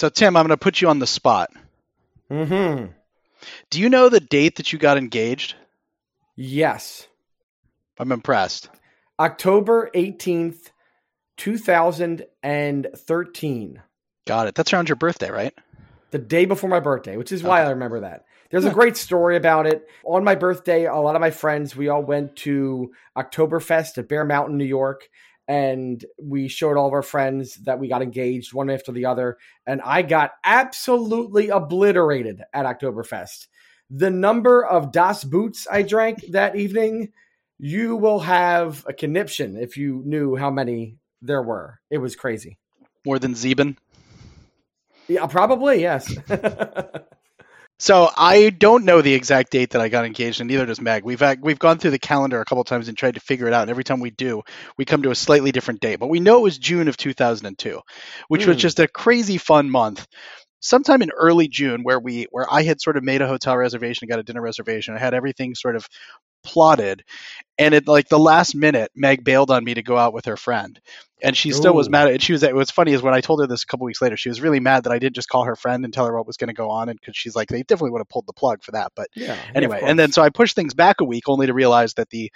So Tim, I'm going to put you on the spot. Mm-hmm. Do you know the date that you got engaged? Yes. I'm impressed. October 18th, 2013. Got it. That's around your birthday, right? The day before my birthday, which is why I remember that. There's a great story about it. On my birthday, a lot of my friends, we all went to Oktoberfest at Bear Mountain, New York, and we showed all of our friends that we got engaged one after the other. And I got absolutely obliterated at Oktoberfest. The number of Das Boots I drank that evening, you will have a conniption if you knew how many there were. It was crazy. More than Zeben. Yeah, probably, yes. So I don't know the exact date that I got engaged, and neither does Meg. We've had, we've gone through the calendar a couple times and tried to figure it out. And every time we do, we come to a slightly different date. But we know it was June of 2002, which was Hmm. just a crazy fun month. Sometime in early June, where we where I had sort of made a hotel reservation, got a dinner reservation, I had everything sort of plotted, and at like the last minute, Meg bailed on me to go out with her friend, and she still was mad. and she was. It was funny is when I told her this a couple weeks later, she was really mad that I didn't just call her friend and tell her what was going to go on, and because she's like, they definitely would have pulled the plug for that. But yeah. anyway, and then so I pushed things back a week, only to realize that the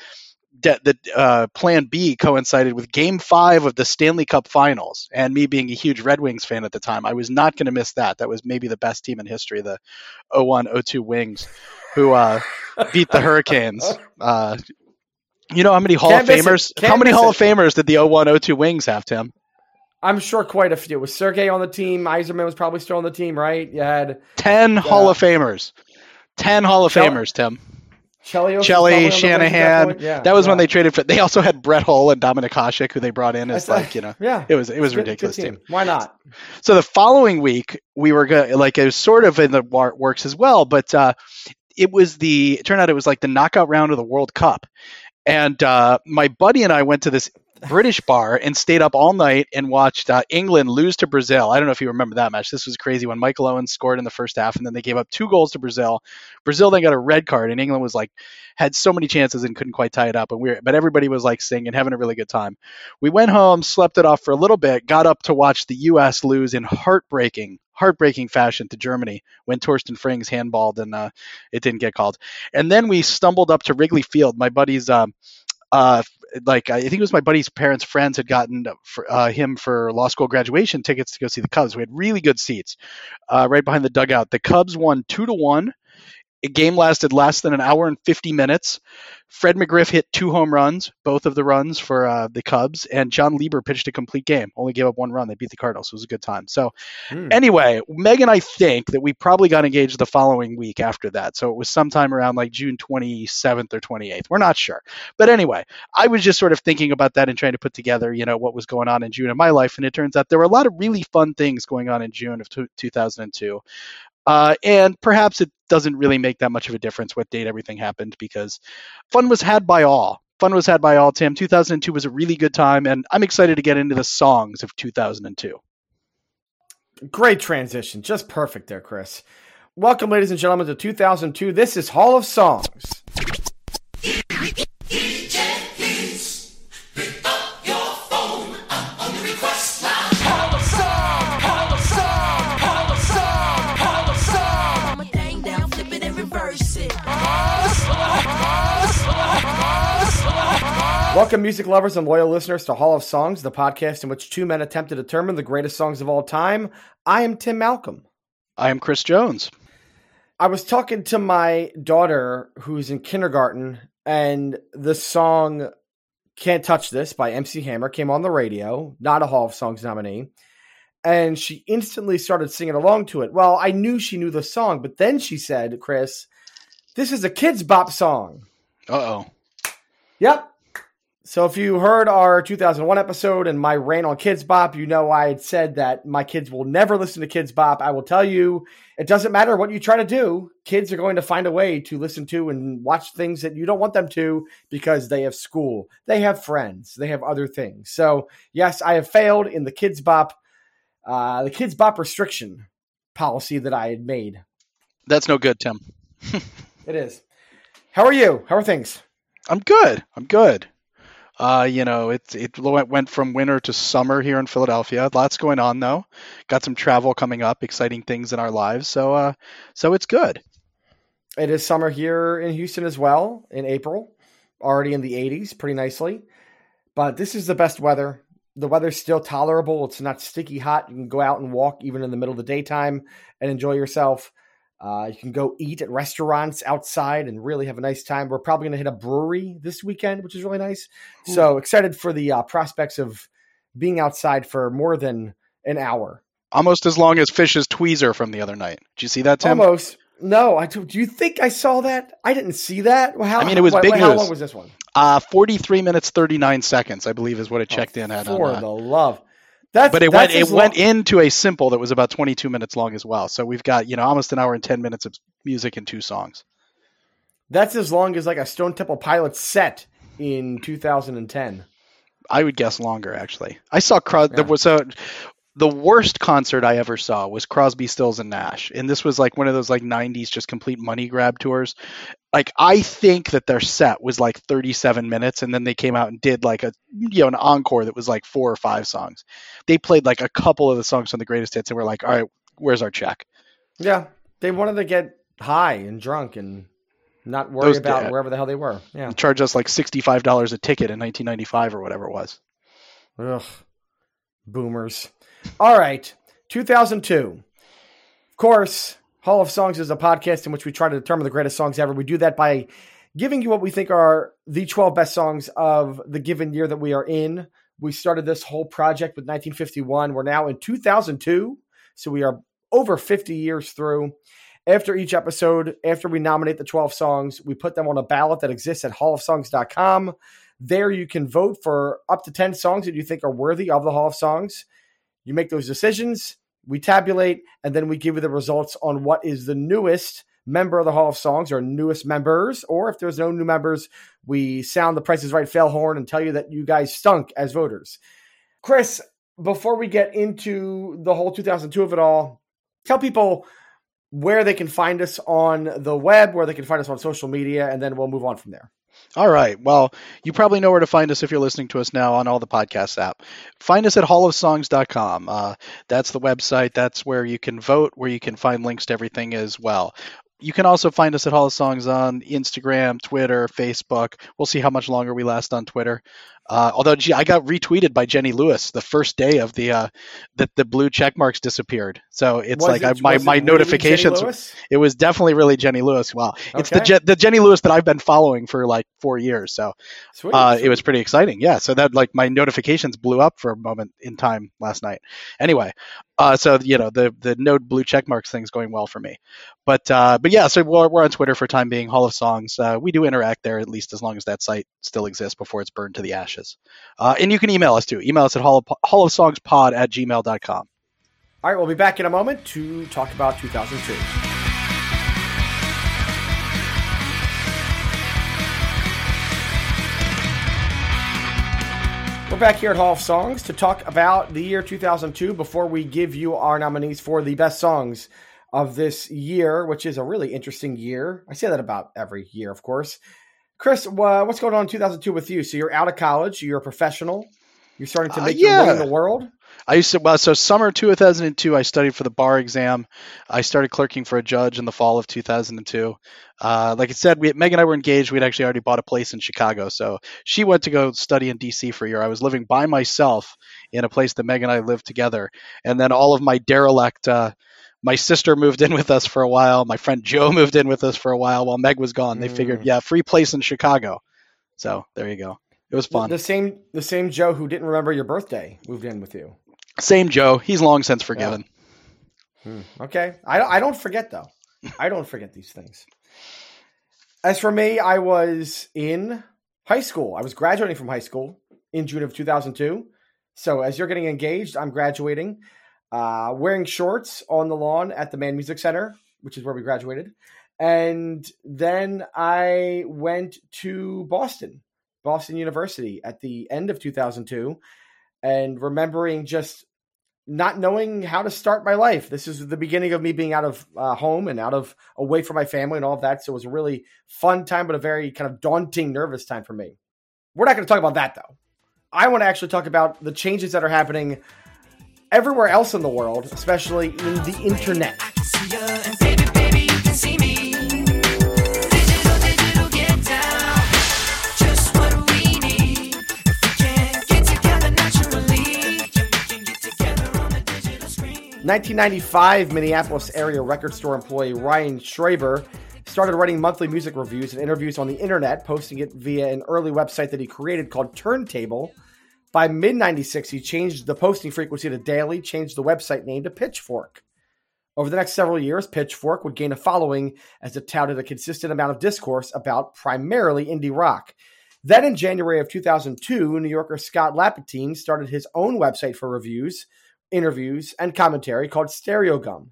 de- the uh, Plan B coincided with Game Five of the Stanley Cup Finals, and me being a huge Red Wings fan at the time, I was not going to miss that. That was maybe the best team in history, the 01-02 Wings, who uh, beat the Hurricanes. Uh, you know how many Hall Can't of. Famers? How many Hall it. of Famers did the 01-02 Wings have, Tim? I'm sure quite a few. Was Sergey on the team? Yzerman was probably still on the team, right? You had Ten Hall of Famers. Ten Hall of Famers, Tim. Chelios. was Shelly, probably on the Wings at Shanahan. point. Yeah, that was when they traded for. They also had Brett Hull and Dominik Hasek, who they brought in as That's like you know. Yeah. It was it was a Good- good ridiculous team. Why not? So the following week we were going like it was sort of in the war- works as well, but uh, it was the it turned out it was like the knockout round of the World Cup, and uh, my buddy and I went to this British bar and stayed up all night and watched uh, England lose to Brazil. I don't know if you remember that match. This was crazy when Michael Owen scored in the first half, and then they gave up two goals to Brazil. Brazil then got a red card, and England was like had so many chances and couldn't quite tie it up. And we were, but everybody was like singing, having a really good time. We went home, slept it off for a little bit, got up to watch the U.S. lose in heartbreaking, heartbreaking fashion to Germany when Torsten Frings handballed and uh, it didn't get called. And then we stumbled up to Wrigley Field. My buddy's, um, uh, like I think it was my buddy's parents' friends had gotten for, uh, him for law school graduation tickets to go see the Cubs. We had really good seats uh, right behind the dugout. The Cubs won two to one. The game lasted less than an hour and 50 minutes. Fred McGriff hit two home runs, both of the runs for uh, the Cubs, and Jon Lieber pitched a complete game. Only gave up one run. They beat the Cardinals. It was a good time. So, Hmm. anyway, Meg and I think that we probably got engaged the following week after that. So it was sometime around like June 27th or 28th. We're not sure. But anyway, I was just sort of thinking about that and trying to put together, you know, what was going on in June in my life. And it turns out there were a lot of really fun things going on in June of two- 2002. Uh, and perhaps it doesn't really make that much of a difference what date everything happened because fun was had by all. Fun was had by all, Tim. 2002 was a really good time, and I'm excited to get into the songs of 2002. Great transition. Just perfect there, Chris. Welcome, ladies and gentlemen, to 2002. This is Hall of Songs. Welcome, music lovers and loyal listeners, to Hall of Songs, the podcast in which two men attempt to determine the greatest songs of all time. I am Tim Malcolm. I am Chris Jones. I was talking to my daughter who's in kindergarten, and the song Can't Touch This by MC Hammer came on the radio, not a Hall of Songs nominee. And she instantly started singing along to it. Well, I knew she knew the song, but then she said, Chris, this is a Kidz Bop song. Uh oh. Yep. So if you heard our 2001 episode and my rant on Kidz Bop, you know I had said that my kids will never listen to Kidz Bop. I will tell you, it doesn't matter what you try to do. Kids are going to find a way to listen to and watch things that you don't want them to because they have school, they have friends, they have other things. So yes, I have failed in the Kidz Bop, uh, the Kidz Bop restriction policy that I had made. That's no good, Tim. It is. How are you? How are things? I'm good. I'm good. Uh, you know, it it went went from winter to summer here in Philadelphia. Lots going on though. Got some travel coming up, exciting things in our lives. So uh, so it's good. It is summer here in Houston as well in April, already in the 80s, pretty nicely. But this is the best weather. The weather's still tolerable. It's not sticky hot. You can go out and walk even in the middle of the daytime and enjoy yourself. Uh, you can go eat at restaurants outside and really have a nice time. We're probably going to hit a brewery this weekend, which is really nice. So excited for the uh, prospects of being outside for more than an hour. Almost as long as Phish's tweezer from the other night. Did you see that, Tim? Almost. No, I do. Do you think I saw that? I didn't see that. How, I mean, it was big How news. long was this one? Uh, 43 minutes 39 seconds, I believe, is what it checked in at. on, For uh, the love. That's but it went it as went into a simple that was about 22 minutes long as well. So we've got you know almost an hour and 10 minutes of music and two songs. That's as long as like a Stone Temple Pilots set in 2010. I would guess longer actually. I saw Cros- Yeah. there was a the worst concert I ever saw was Crosby, Stills and Nash, and this was like one of those like 90s just complete money grab tours. Like I think that their set was like 37 minutes, and then they came out and did like a you know an encore that was like four or five songs. They played like a couple of the songs from the greatest hits, and we're like, all right, where's our check? Yeah, they wanted to get high and drunk and not worry Those- about yeah. wherever the hell they were. Yeah. Charge us like $65 a ticket in 1995 or whatever it was. Ugh. Boomers. All right. 2002. Of course, Hall of Songs is a podcast in which we try to determine the greatest songs ever. We do that by giving you what we think are the 12 best songs of the given year that we are in. We started this whole project with 1951. We're now in 2002. So we are over 50 years through. After each episode, after we nominate the 12 songs, we put them on a ballot that exists at hallofsongs.com. There you can vote for up to 10 songs that you think are worthy of the Hall of Songs. You make those decisions, we tabulate, and then we give you the results on what is the newest member of the Hall of Songs or newest members. Or if there's no new members, we sound the Price is Right fail horn and tell you that you guys stunk as voters. Chris, before we get into the whole 2002 of it all, tell people where they can find us on the web, where they can find us on social media, and then we'll move on from there. All right. Well, you probably know where to find us if you're listening to us now on all the podcast app. Find us at hallofsongs.com. Uh, that's the website. That's where you can vote, where you can find links to everything as well. You can also find us at Hall of Songs on Instagram, Twitter, Facebook. We'll see how much longer we last on Twitter. Uh, although gee, I got retweeted by Jenny Lewis the first day of the uh, that the blue check marks disappeared. So it's Was like it- I, my my really notifications. It was definitely really Jenny Lewis. Wow, it's the Okay. Je- the Jenny Lewis that I've been following for like four years. So Sweet. uh, it was pretty exciting. Yeah. So that like my notifications blew up for a moment in time last night. Anyway, uh, so you know the the no blue check marks thing's going well for me. But uh, but yeah, so we're, we're on Twitter for time being. Hall of Songs. Uh, we do interact there at least as long as that site still exists before it's burned to the Uh, and you can email us too. Email us at hall of, hall of songs pod at gmail.com. All right, we'll be back in a moment to talk about 2002. We're back here at Hall of Songs to talk about the year 2002 before we give you our nominees for the best songs of this year, which is a really interesting year. I say that about every year, of course. Chris, what's going on in 2002 with you? So you're out of college, you're a professional, you're starting to Uh, make your way in the world. I used to well, so summer 2002, I studied for the bar exam. I started clerking for a judge in the fall of 2002. Uh, like I said, we, Meg and I were engaged. We'd actually already bought a place in Chicago, so she went to go study in DC for a year. I was living by myself in a place that Meg and I lived together, and then all of my derelict. Uh, my sister moved in with us for a while. My friend Joe moved in with us for a while while Meg was gone. They figured, Mm. yeah, free place in Chicago. So there you go. It was fun. The same the same Joe who didn't remember your birthday moved in with you. Same Joe. He's long since forgiven. Okay. I, I don't forget, though. I don't forget these things. As for me, I was in high school. I was graduating from high school in June of 2002. So as you're getting engaged, I'm graduating, uh, wearing shorts on the lawn at the Mann Music Center, which is where we graduated. And then I went to Boston, Boston University at the end of 2002 and remembering just not knowing how to start my life. This is the beginning of me being out of uh, home and out of away from my family and all of that. So it was a really fun time, but a very kind of daunting, nervous time for me. We're not going to talk about that though. I want to actually talk about the changes that are happening everywhere else in the world, especially in the internet. Screen. 1995, Minneapolis area record store employee Ryan Schreiber started writing monthly music reviews and interviews on the internet, posting it via an early website that he created called Turntable. By mid 96, he changed the posting frequency to daily, changed the website name to Pitchfork. Over the next several years, Pitchfork would gain a following as it touted a consistent amount of discourse about primarily indie rock. Then in January of 2002, New Yorker Scott Lapatine started his own website for reviews, interviews, and commentary called Stereo Stereogum.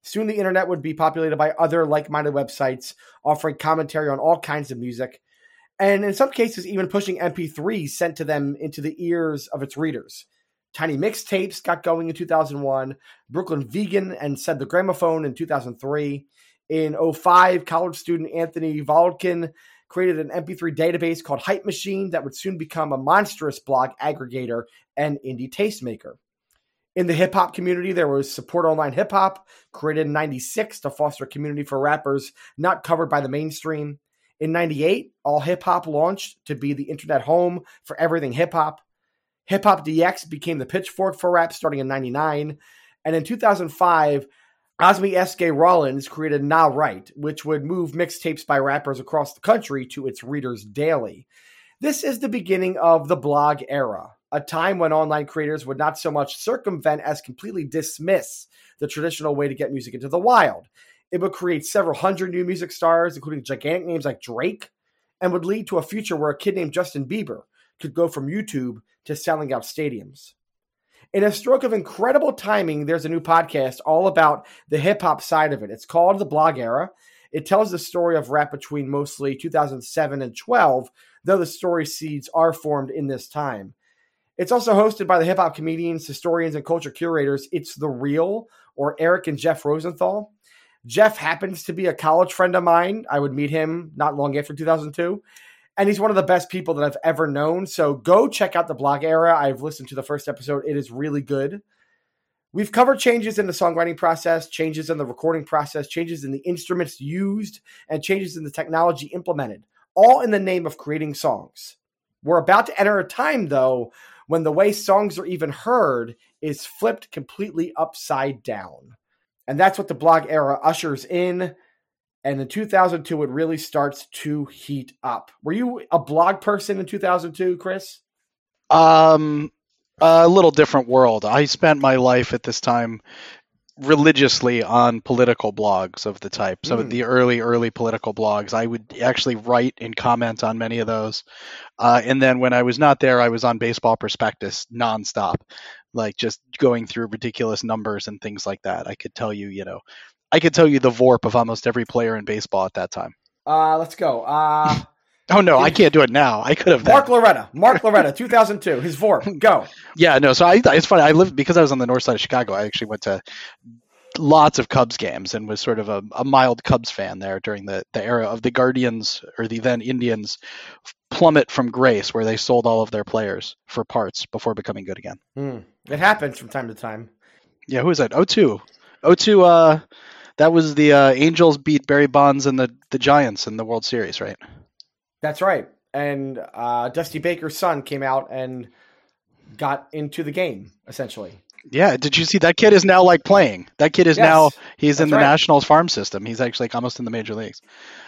Soon the internet would be populated by other like minded websites offering commentary on all kinds of music, and in some cases, even pushing MP3s sent to them into the ears of its readers. Tiny Mixtapes got going in 2001, Brooklyn Vegan and Said the Gramophone in 2003. In 05, college student Anthony Volodkin created an MP3 database called Hype Machine that would soon become a monstrous blog aggregator and indie tastemaker. In the hip hop community, there was Support Online Hip Hop, created in 96 to foster a community for rappers not covered by the mainstream. In 98, All Hip Hop launched to be the internet home for everything hip hop. Hip Hop DX became the pitchfork for rap starting in 99. And in 2005, Osmy S.K. Rollins created Nah Right, which would move mixtapes by rappers across the country to its readers daily. This is the beginning of the blog era, a time when online creators would not so much circumvent as completely dismiss the traditional way to get music into the wild. It would create several hundred new music stars, including gigantic names like Drake, and would lead to a future where a kid named Justin Bieber could go from YouTube to selling out stadiums. In a stroke of incredible timing, there's a new podcast all about the hip hop side of it. It's called The Blog Era. It tells the story of rap between mostly 2007 and 12, though the story seeds are formed in this time. It's also hosted by the hip hop comedians, historians, and culture curators. It's The Real, or Eric and Jeff Rosenthal. Jeff happens to be a college friend of mine. I would meet him not long after 2002. And he's one of the best people that I've ever known. So go check out the blog era. I've listened to the first episode, it is really good. We've covered changes in the songwriting process, changes in the recording process, changes in the instruments used, and changes in the technology implemented, all in the name of creating songs. We're about to enter a time, though, when the way songs are even heard is flipped completely upside down. And that's what the blog era ushers in. And in 2002, it really starts to heat up. Were you a blog person in 2002, Chris? Um, a little different world. I spent my life at this time religiously on political blogs of the type. Some Mm. of the early, early political blogs. I would actually write and comment on many of those. Uh, and then when I was not there, I was on Baseball Prospectus nonstop, like just going through ridiculous numbers and things like that. I could tell you, you know, I could tell you the VORP of almost every player in baseball at that time. Uh, let's go. Uh, Oh no, I can't do it now. I could have. Mark Loretta. Mark Loretta, 2002. His VORP. Go. Yeah, no. So I it's funny. I lived because I was on the north side of Chicago. I actually went to lots of Cubs games and was sort of a, a mild Cubs fan there during the, the era of the Guardians or the then Indians plummet from grace, where they sold all of their players for parts before becoming good again. Hmm. It happens from time to time. Yeah, who was that? 02. 02, uh, that was the uh, Angels beat Barry Bonds and the, the Giants in the World Series, right? That's right. And uh, Dusty Baker's son came out and got into the game, essentially. Yeah, did you see that kid is now like playing? That kid is Yes, now he's in the right. Nationals farm system. He's actually like almost in the major leagues.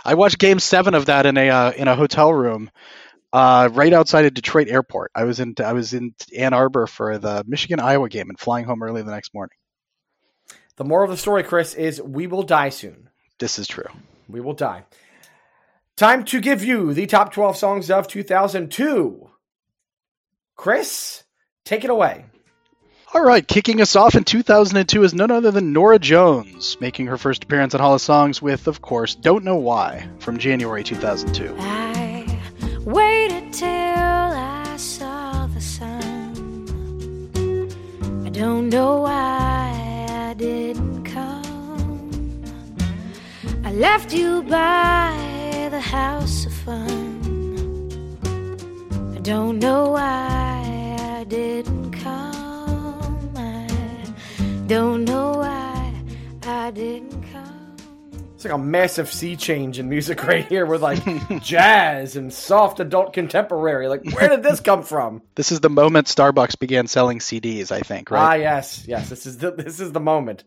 I watched Game Seven of that in a uh, in a hotel room, uh, right outside of Detroit Airport. I was in I was in Ann Arbor for the Michigan Iowa game and flying home early the next morning. The moral of the story, Chris, is we will die soon. This is true. We will die. Time to give you the top 12 songs of 2002. Chris, take it away. All right, kicking us off in 2002 is none other than Norah Jones, making her first appearance on Hall of Songs with, of course, "Don't Know Why" from January 2002. Don't know why I didn't come. I left you by the house of fun. I don't know why I didn't come. I don't know why I didn't. It's like a massive sea change in music right here with like jazz and soft adult contemporary. Like, where did this come from? This is the moment Starbucks began selling CDs, I think, right? Ah, yes, yes. This is the this is the moment.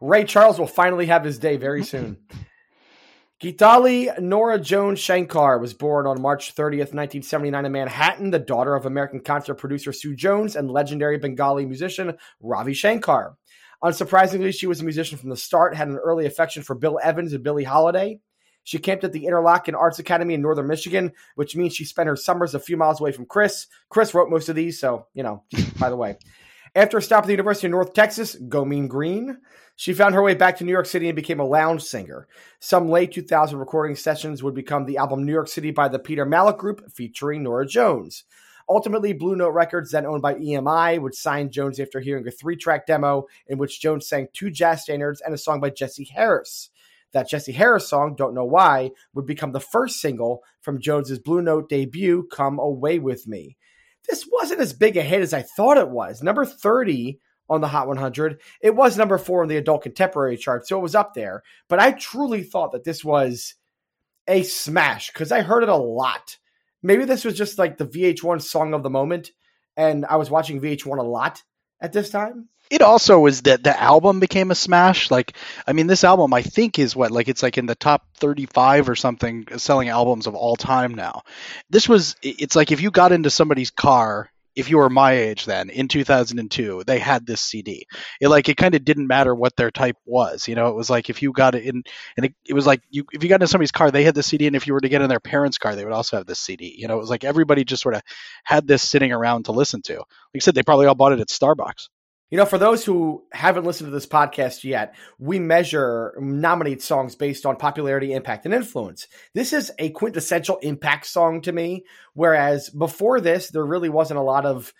Ray Charles will finally have his day very soon. Geethali Norah Jones Shankar was born on March 30th, 1979, in Manhattan, the daughter of American concert producer Sue Jones and legendary Bengali musician Ravi Shankar. Unsurprisingly, she was a musician from the start, had an early affection for Bill Evans and Billie Holiday. She camped at the Interlochen Arts Academy in northern Michigan, which means she spent her summers a few miles away from Chris. Chris wrote most of these, so, you know, by the way. After a stop at the University of North Texas, go mean green, she found her way back to New York City and became a lounge singer. Some late 2000 recording sessions would become the album New York City by the Peter Malick Group featuring Norah Jones. Ultimately, Blue Note Records, then owned by EMI, would sign Jones after hearing a three track demo in which Jones sang two jazz standards and a song by Jesse Harris. That Jesse Harris song, Don't Know Why, would become the first single from Jones's Blue Note debut, Come Away With Me. This wasn't as big a hit as I thought it was. Number 30 on the Hot 100. It was number four on the adult contemporary chart, so it was up there. But I truly thought that this was a smash because I heard it a lot. Maybe this was just like the VH1 song of the moment, and I was watching VH1 a lot at this time. It also was that the album became a smash. Like, I mean, this album I think is what like it's like in the top 35 or something uh, selling albums of all time now. This was it's like if you got into somebody's car if you were my age then in 2002 they had this cd it like it kind of didn't matter what their type was you know? It was like if you got it in and it, it was like you if you got into somebody's car they had the cd and if you were to get in their parents car they would also have this cd you know? It was like everybody just sort of had this sitting around to listen to. Like you said they probably all bought it at starbucks You know, for those who haven't listened to this podcast yet, we measure, nominate songs based on popularity, impact, and influence. This is a quintessential impact song to me, whereas before this, there really wasn't a lot of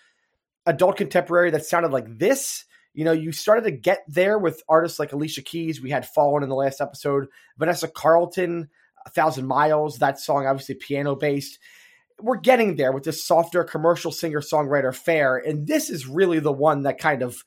adult contemporary that sounded like this. You know, you started to get there with artists like Alicia Keys. We had Fallen in the last episode, Vanessa Carlton, A Thousand Miles, that song, obviously piano based we're getting there with this softer commercial singer songwriter fare and this is really the one that kind of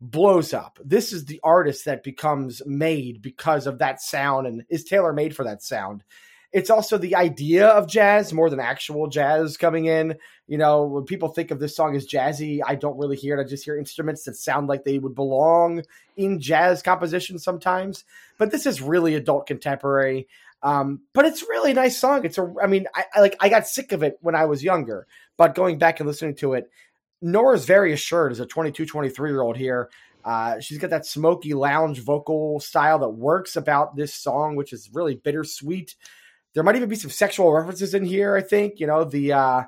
blows up. This is the artist that becomes made because of that sound and is tailor made for that sound. It's also the idea of jazz more than actual jazz coming in. You know when people think of this song as jazzy i don't really hear it. I just hear instruments that sound like they would belong in jazz composition sometimes. But this is really adult contemporary um, but it's a really nice song. It's a, I mean, I, I like, I got sick of it when I was younger, but going back and listening to it, Norah's very assured as a 22, 23 year old here. Uh, she's got that smoky lounge vocal style that works about this song, which is really bittersweet. There might even be some sexual references in here. I think, you know, the, uh,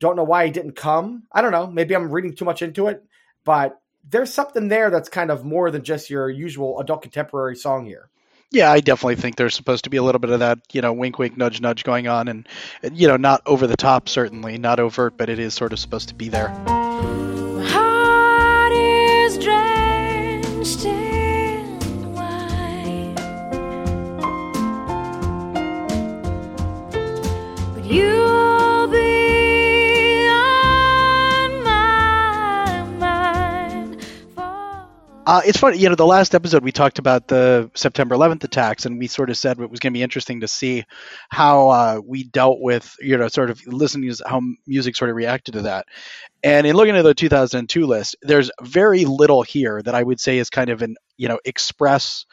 don't know why he didn't come. I don't know. Maybe I'm reading too much into it, but there's something there that's kind of more than just your usual adult contemporary song here. Yeah, I definitely think there's supposed to be a little bit of that, you know, wink, wink, nudge, nudge going on, and you know, not over the top, certainly, not overt, but it is sort of supposed to be there. Uh, it's funny, you know, the last episode we talked about the September 11th attacks, and we sort of said it was going to be interesting to see how uh, we dealt with, you know, sort of listening to how music sort of reacted to that. And in looking at the 2002 list, there's very little here that I would say is kind of an, you know, express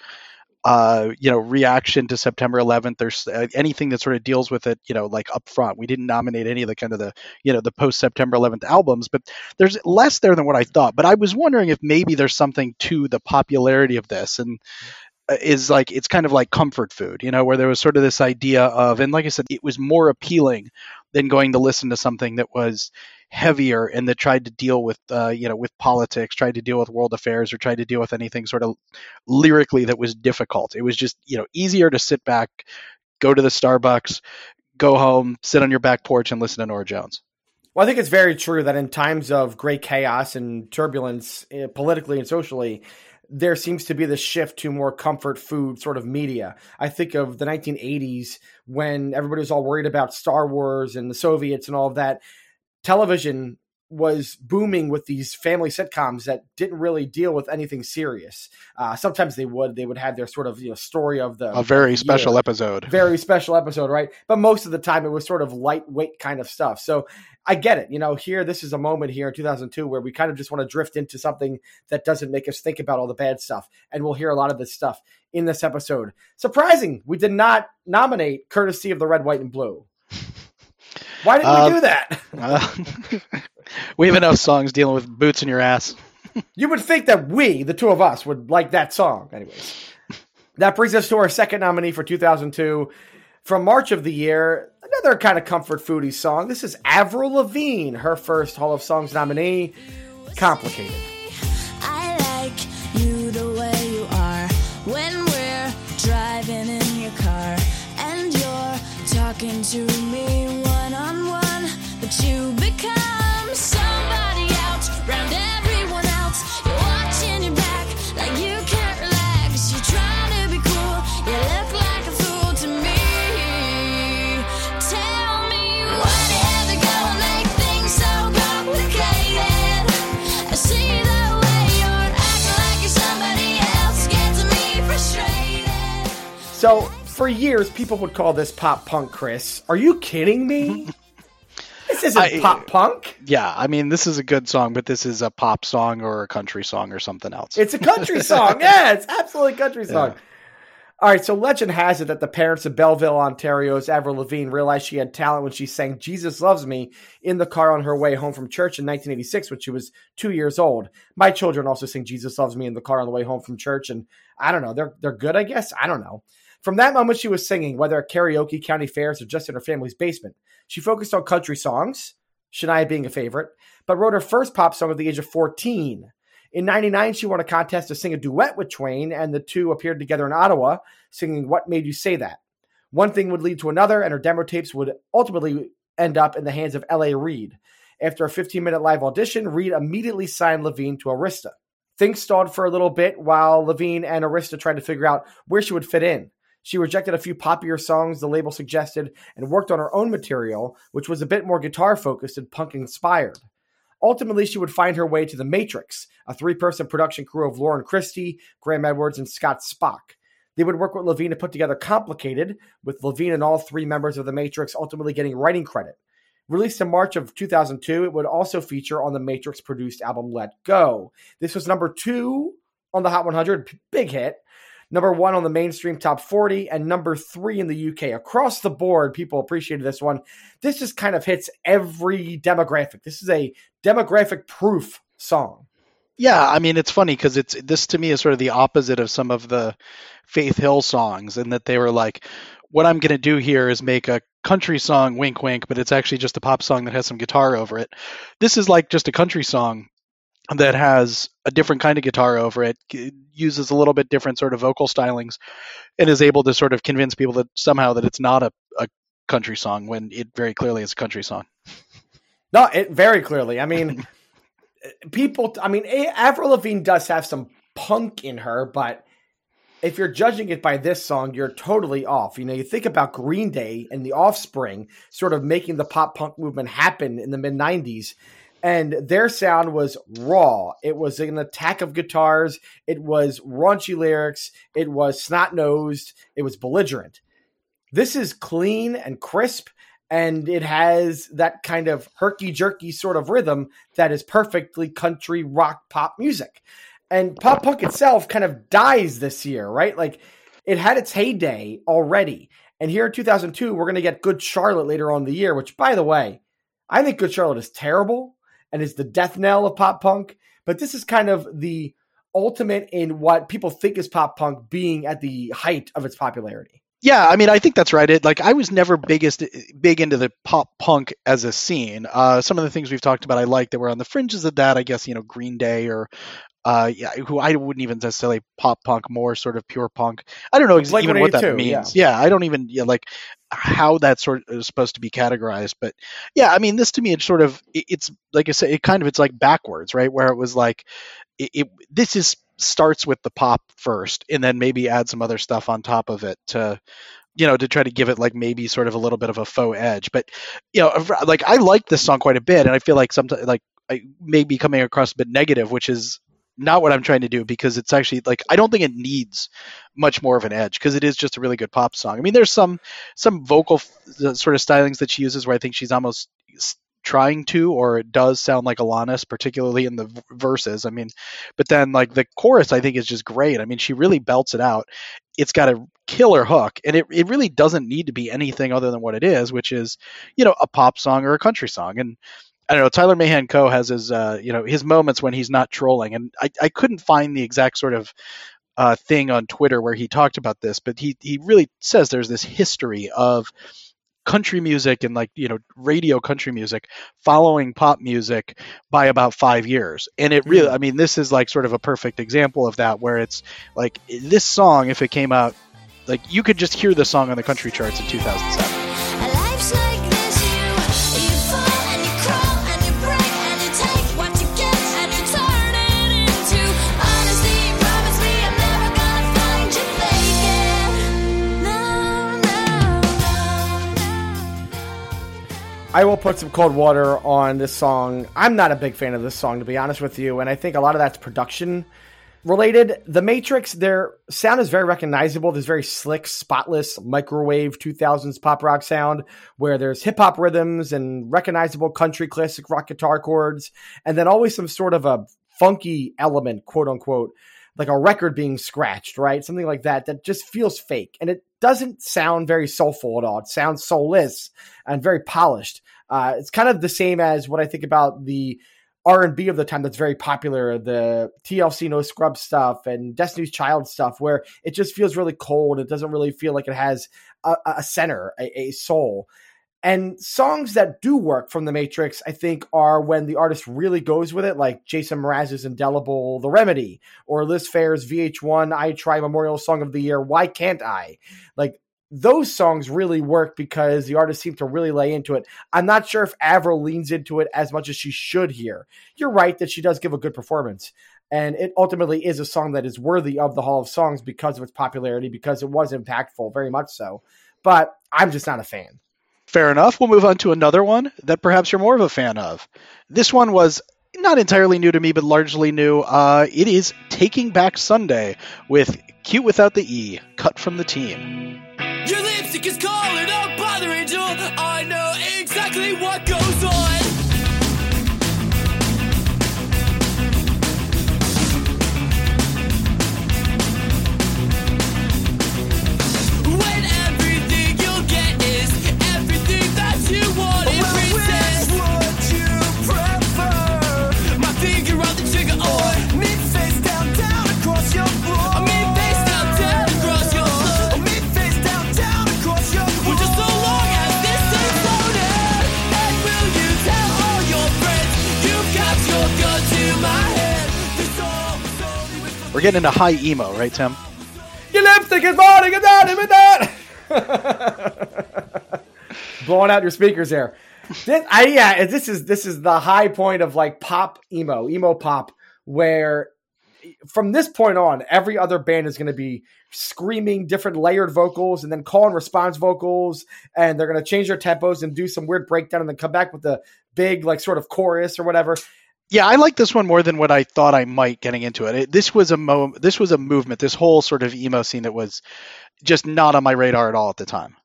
uh, you know, reaction to September 11th. or uh, anything that sort of deals with it, you know, like up front. We didn't nominate any of the kind of the, you know, the post September 11th albums, but there's less there than what I thought. But I was wondering if maybe there's something to the popularity of this and uh, is like it's kind of like comfort food, you know, where there was sort of this idea of, and like I said, it was more appealing than going to listen to something that was heavier and that tried to deal with uh, you know with politics tried to deal with world affairs or tried to deal with anything sort of lyrically that was difficult. It was just you know easier to sit back go to the starbucks go home sit on your back porch and listen to norah jones. Well, I think it's very true that in times of great chaos and turbulence, uh, politically and socially, there seems to be the shift to more comfort food sort of media. I think of the 1980s when everybody was all worried about Star Wars and the Soviets and all of that. television was booming with these family sitcoms that didn't really deal with anything serious. Uh, sometimes they would they would have their sort of you know story of the A very year. special episode. very special episode, right? But most of the time it was sort of lightweight kind of stuff. So I get it. You know, here, this is a moment here in 2002 where we kind of just want to drift into something that doesn't make us think about all the bad stuff. And we'll hear a lot of this stuff in this episode. Surprising, we did not nominate courtesy of the red, white, and blue. Why did Uh, we do that? Uh, we have enough songs dealing with boots in your ass. You would think that we, the two of us, would like that song. Anyways, that brings us to our second nominee for 2002. From March of the year, another kind of comfort foodie song. This is Avril Lavigne, her first Hall of Songs nominee. Complicated. Talking to me one on one, but you become somebody else round everyone else. You're watching your back like you can't relax. You're trying to be cool, you look like a fool to me. Tell me whatever gonna make things so complicated. I see the way you're acting like you're somebody else gets me frustrated. So, for years, people would call this pop punk, Chris. Are you kidding me? this isn't I- pop punk. Yeah, I mean, this is a good song, but this is a pop song or a country song or something else. It's a country song. Yeah, it's absolutely a country song. All right, so legend has it that the parents of Belleville, Ontario's Avril Lavigne realized she had talent when she sang Jesus Loves Me in the car on her way home from church in 1986 when she was two years old. My children also sing Jesus Loves Me in the car on the way home from church, and I don't know, they're, they're good, I guess. I don't know. From that moment, she was singing, whether at karaoke, county fairs, or just in her family's basement. She focused on country songs, Shania being a favorite, but wrote her first pop song at the age of 14. In 99, she won a contest to sing a duet with Twain, and the two appeared together in Ottawa, singing What Made You Say That. One thing would lead to another, and her demo tapes would ultimately end up in the hands of L.A. Reid. After a 15 minute live audition, Reid immediately signed Lavigne to Arista. Things stalled for a little bit while Lavigne and Arista tried to figure out where she would fit in. She rejected a few poppier songs the label suggested and worked on her own material, which was a bit more guitar focused and punk inspired. Ultimately, she would find her way to The Matrix, a three person production crew of Lauren Christy, Graham Edwards, and Scott Spock. They would work with Lavigne to put together Complicated, with Lavigne and all three members of The Matrix ultimately getting writing credit. Released in March of 2002, it would also feature on the Matrix produced album Let Go. This was number two on the Hot 100, big hit. Number one on the mainstream top 40, and number three in the UK. Across the board, people appreciated this one. This just kind of hits every demographic. This is a demographic proof song. Yeah, I mean it's funny because it's this to me is sort of the opposite of some of the Faith Hill songs, in that they were like, what I'm going to do here is make a country song, wink wink, but it's actually just a pop song that has some guitar over it. This is like just a country song that has a different kind of guitar over it, uses a little bit different sort of vocal stylings, and is able to sort of convince people that somehow that it's not a, a country song when it very clearly is a country song. No, it very clearly. I mean, people. I mean, Avril Lavigne does have some punk in her, but if you're judging it by this song, you're totally off. You know, you think about Green Day and the Offspring, sort of making the pop punk movement happen in the mid '90s. And their sound was raw. It was an attack of guitars. It was raunchy lyrics. It was snot nosed. It was belligerent. This is clean and crisp and it has that kind of herky jerky sort of rhythm that is perfectly country rock pop music. And pop punk itself kind of dies this year, right? Like it had its heyday already. And here in 2002, we're going to get Good Charlotte later on the year, which, by the way, I think Good Charlotte is terrible and is the death knell of pop punk. But this is kind of the ultimate in what people think is pop punk being at the height of its popularity. Yeah, I mean, I think that's right. It like I was never biggest big into the pop punk as a scene. Uh, some of the things we've talked about, I like that were on the fringes of that. I guess you know Green Day or uh, yeah, who I wouldn't even necessarily say pop punk, more sort of pure punk. I don't know ex- even what that Blink-182, means. Yeah. I don't even yeah, like how that sort of is supposed to be categorized. But yeah, I mean, this to me, it's sort of it, it's like I say, it kind of it's like backwards, right? Where it was like it, it this is starts with the pop first and then maybe add some other stuff on top of it to you know, to try to give it like maybe sort of a little bit of a faux edge. But you know, like I like this song quite a bit, and I feel like sometimes like I may be coming across a bit negative, which is not what I'm trying to do because it's actually like I don't think it needs much more of an edge because it is just a really good pop song. I mean, there's some some vocal f- sort of stylings that she uses where I think she's almost trying to or it does sound like Alanis, particularly in the v- verses. I mean, but then like the chorus I think is just great. I mean, she really belts it out. It's got a killer hook and it, it really doesn't need to be anything other than what it is, which is, you know, a pop song or a country song. And I don't know. Tyler Mahan Coe has his, uh, you know, his moments when he's not trolling, and I, I couldn't find the exact sort of uh, thing on Twitter where he talked about this, but he he really says there's this history of country music and like you know radio country music following pop music by about five years and it really i mean this is like sort of a perfect example of that where it's like this song if it came out like you could just hear the song on the country charts in 2007 I will put some cold water on this song. I'm not a big fan of this song, to be honest with you, and I think a lot of that's production related. The Matrix, their sound is very recognizable. There's very slick, spotless, microwave 2000s pop rock sound where there's hip hop rhythms and recognizable country classic rock guitar chords, and then always some sort of a funky element, quote unquote, like a record being scratched, right? Something like that that just feels fake. And it doesn't sound very soulful at all. It sounds soulless and very polished. Uh, it's kind of the same as what I think about the R&B of the time that's very popular, the TLC No Scrub stuff and Destiny's Child stuff, where it just feels really cold. It doesn't really feel like it has a, a center, a, a soul. And songs that do work from The Matrix, I think, are when the artist really goes with it, like Jason Mraz's Indelible, The Remedy, or Liz Phair's VH1 I Try Memorial Song of the Year, Why Can't I? Like, those songs really work because the artist seemed to really lay into it. I'm not sure if Avril leans into it as much as she should here. You're right that she does give a good performance. And it ultimately is a song that is worthy of the Hall of Songs because of its popularity, because it was impactful, very much so. But I'm just not a fan. Fair enough. We'll move on to another one that perhaps you're more of a fan of. This one was not entirely new to me, but largely new. Uh, it is Taking Back Sunday with Cute Without the E, cut from the team. Your lipstick is calling We're getting into high emo, right, Tim? Your lipstick is burning and that and that. Blowing out your speakers there. This, I, yeah, this is this is the high point of like pop emo, emo pop, where from this point on, every other band is going to be screaming different layered vocals and then call and response vocals, and they're going to change their tempos and do some weird breakdown and then come back with the big like sort of chorus or whatever. Yeah, I like this one more than what I thought I might getting into it. it this was a mo- this was a movement, this whole sort of emo scene that was just not on my radar at all at the time.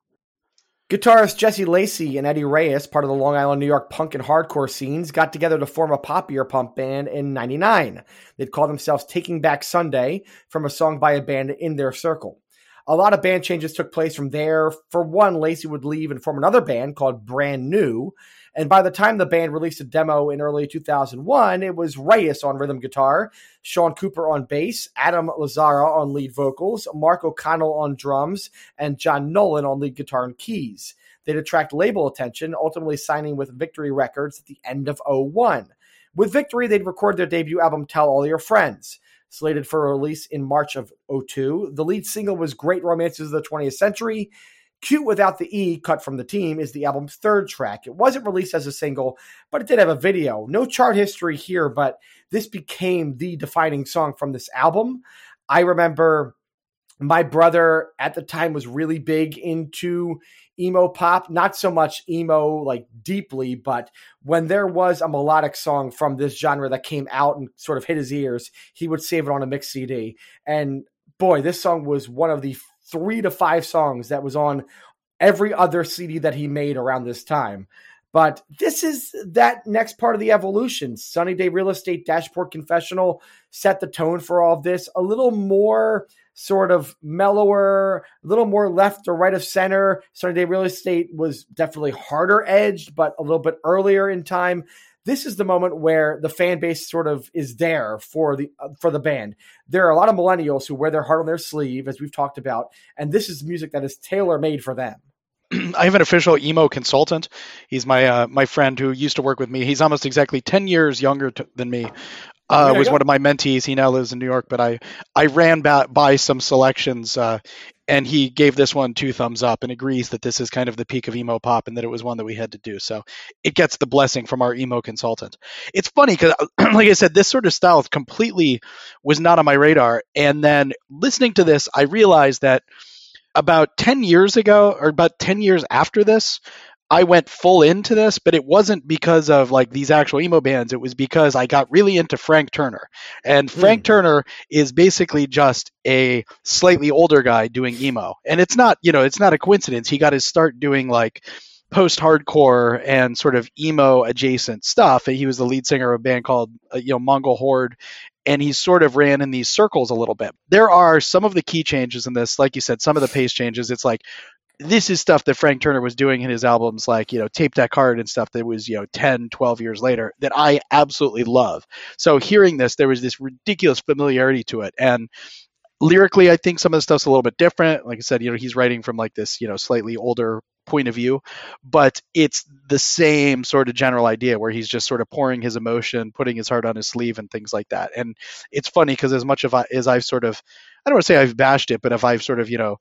Guitarist Jesse Lacey and Eddie Reyes, part of the Long Island, New York punk and hardcore scenes, got together to form a poppier punk band in 99. They'd call themselves Taking Back Sunday from a song by a band in their circle. A lot of band changes took place from there. For one, Lacey would leave and form another band called Brand New. And by the time the band released a demo in early 2001, it was Reyes on rhythm guitar, Sean Cooper on bass, Adam Lazzara on lead vocals, Mark O'Connell on drums, and John Nolan on lead guitar and keys. They'd attract label attention, ultimately signing with Victory Records at the end of 01. With Victory, they'd record their debut album Tell All Your Friends. Slated for release in March of 02, the lead single was Great Romances of the 20th Century. Cute Without the E, cut from the team, is the album's third track. It wasn't released as a single, but it did have a video. No chart history here, but this became the defining song from this album. I remember my brother at the time was really big into emo pop, not so much emo like deeply, but when there was a melodic song from this genre that came out and sort of hit his ears, he would save it on a mix CD. And boy, this song was one of the three to five songs that was on every other CD that he made around this time. But this is that next part of the evolution. Sunny Day Real Estate Dashboard Confessional set the tone for all of this. A little more sort of mellower, a little more left or right of center. Sunny Day Real Estate was definitely harder edged, but a little bit earlier in time. This is the moment where the fan base sort of is there for the uh, for the band. There are a lot of millennials who wear their heart on their sleeve, as we've talked about, and this is music that is tailor made for them. I have an official emo consultant. He's my uh, my friend who used to work with me. He's almost exactly ten years younger t- than me. Uh, was one of my mentees. He now lives in New York, but I I ran ba- by some selections, uh, and he gave this one two thumbs up and agrees that this is kind of the peak of emo pop and that it was one that we had to do. So it gets the blessing from our emo consultant. It's funny because, like I said, this sort of style completely was not on my radar, and then listening to this, I realized that about 10 years ago or about 10 years after this i went full into this but it wasn't because of like these actual emo bands. It was because i got really into frank turner. And frank Hmm. turner is basically just a slightly older guy doing emo. And it's not you know it's not a coincidence. He got his start doing like post hardcore and sort of emo adjacent stuff. He was the lead singer of a band called uh, you know mongol horde. And he sort of ran in these circles a little bit. There are some of the key changes in this, like you said, some of the pace changes. It's like this is stuff that Frank Turner was doing in his albums, like, you know, Tape Deck Heart and stuff that was, you know, 10, 12 years later that I absolutely love. So hearing this, there was this ridiculous familiarity to it. And lyrically, I think some of the stuff's a little bit different. Like I said, you know, he's writing from like this, you know, slightly older point of view, but it's the same sort of general idea where he's just sort of pouring his emotion, putting his heart on his sleeve, and things like that. And it's funny because as much as I've sort of, I don't want to say I've bashed it, but if I've sort of, you know,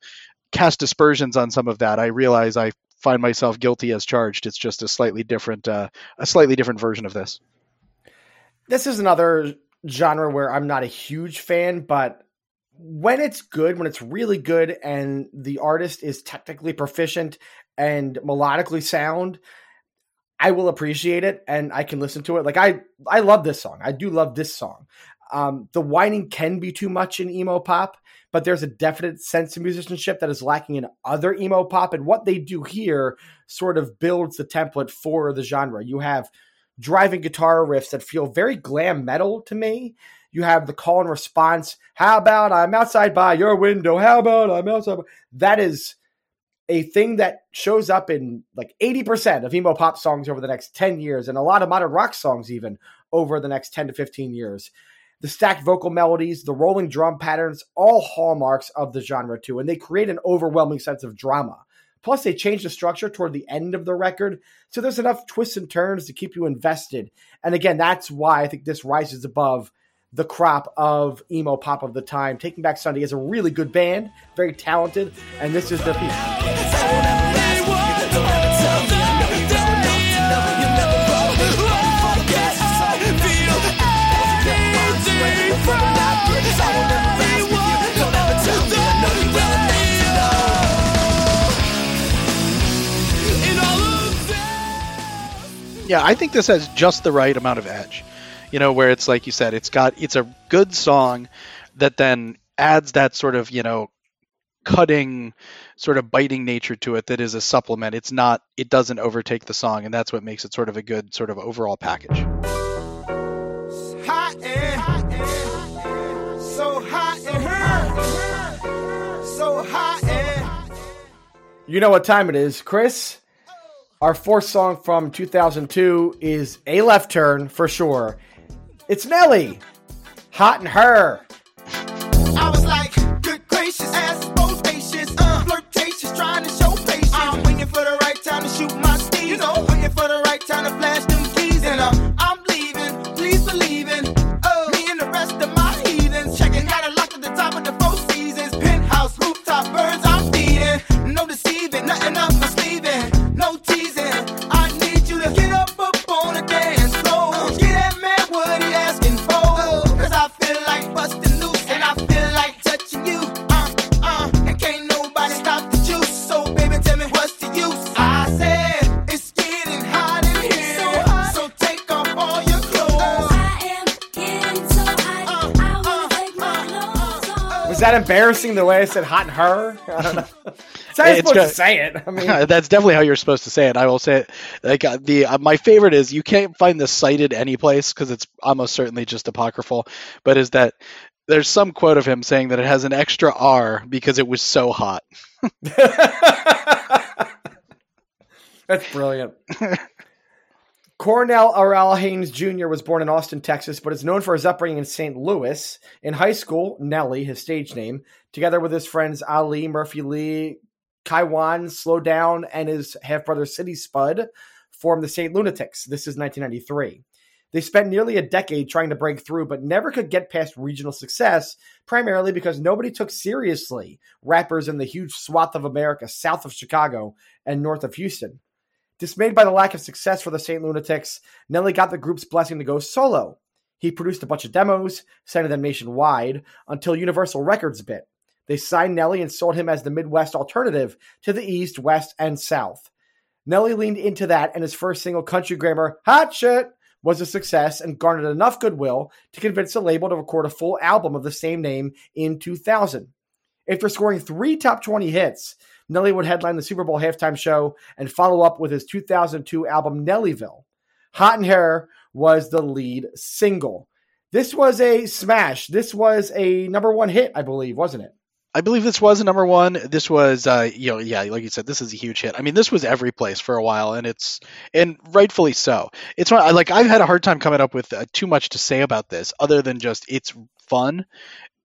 cast aspersions on some of that, I realize I find myself guilty as charged. It's just a slightly different, uh, a slightly different version of this. this is another genre where I'm not a huge fan, but when it's good, when it's really good, and the artist is technically proficient and melodically sound, I will appreciate it and I can listen to it. Like I, I love this song. I do love this song. Um, the whining can be too much in emo pop, but there's a definite sense of musicianship that is lacking in other emo pop, and what they do here sort of builds the template for the genre. You have driving guitar riffs that feel very glam metal to me. You have the call and response. How about I'm outside by your window? How about I'm outside? by-" That is a thing that shows up in like 80% of emo pop songs over the next 10 years and a lot of modern rock songs even over the next 10 to 15 years. The stacked vocal melodies, the rolling drum patterns, all hallmarks of the genre too, and they create an overwhelming sense of drama. Plus, they change the structure toward the end of the record, so there's enough twists and turns to keep you invested. And again, that's why I think this rises above the crop of emo pop of the time. Taking Back Sunday is a really good band, very talented, and this is the piece. Yeah, I think this has just the right amount of edge. You know, where it's like you said, it's got it's a good song that then adds that sort of, you know, cutting sort of biting nature to it that is a supplement. It's not it doesn't overtake the song and that's what makes it sort of a good sort of overall package. hot and so hot and so hot and You know what time it is, Chris? Our fourth song from 2002 is A Left Turn for sure. It's Nelly, Hot and Her. That embarrassing the way I said hot and her? I don't know. That's how supposed to say it. I mean, That's definitely how you're supposed to say it. I will say it. Like uh, the uh, my favorite is you can't find this cited any place because it's almost certainly just apocryphal. But is that there's some quote of him saying that it has an extra R because it was so hot. That's brilliant. Cornell Iral Haynes Jr. was born in Austin, Texas, but is known for his upbringing in St. Louis. In high school, Nelly, his stage name, together with his friends Ali, Murphy Lee, Kyjuan, Slow Down, and his half brother City Spud, formed the St. Lunatics. This is 1993. They spent nearly a decade trying to break through, but never could get past regional success, primarily because nobody took seriously rappers in the huge swath of America south of Chicago and north of Houston. Dismayed by the lack of success for the St. Lunatics, Nelly got the group's blessing to go solo. He produced a bunch of demos, sending them nationwide, until Universal Records bit. They signed Nelly and sold him as the Midwest alternative to the East, West, and South. Nelly leaned into that, and his first single, Country Grammar, Hot Shit, was a success and garnered enough goodwill to convince the label to record a full album of the same name in 2000. After scoring three top 20 hits, Nelly would headline the Super Bowl halftime show and follow up with his 2002 album Nellyville. Hot in Hair was the lead single. This was a smash. This was a number one hit, I believe, wasn't it? I believe this was a number one. This was, uh, you know, yeah, like you said, this is a huge hit. I mean, this was every place for a while, and it's and rightfully so. It's like. I've had a hard time coming up with uh, too much to say about this, other than just it's fun,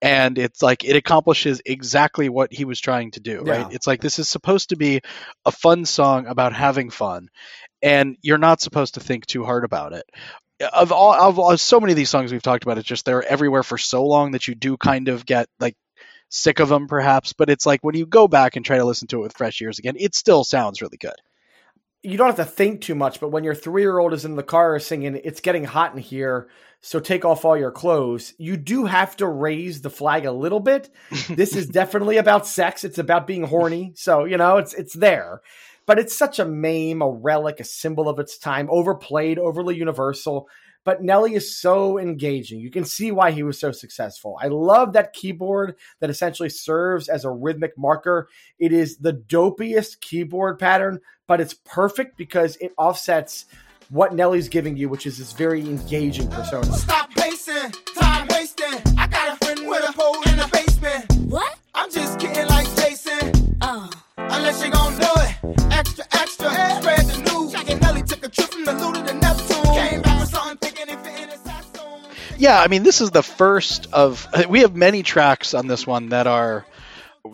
and it's like it accomplishes exactly what he was trying to do. Right? It's like this is supposed to be a fun song about having fun, and you're not supposed to think too hard about it. Of all, of, all- so many of these songs we've talked about, it's just they're everywhere for so long that you do kind of get like sick of them perhaps but it's like when you go back and try to listen to it with fresh ears again it still sounds really good you don't have to think too much, but when your three year old is in the car singing, It's getting hot in here, so take off all your clothes, you do have to raise the flag a little bit. this is definitely about sex. It's about being horny. So, you know, it's it's there. But it's such a meme, a relic, a symbol of its time, overplayed, overly universal. But Nelly is so engaging. You can see why he was so successful. I love that keyboard that essentially serves as a rhythmic marker. It is the dopiest keyboard pattern, but it's perfect because it offsets what Nelly's giving you, which is this very engaging persona. Stop pacing, time wasting. I got a friend with a pole in the basement. What? I'm just kidding like Jason. Oh. Unless you gon' do it. Extra, extra. Spread the news. Jack and Nelly took a trip from the Luda to Neptune. Yeah i mean this is the first of we have many tracks on this one that are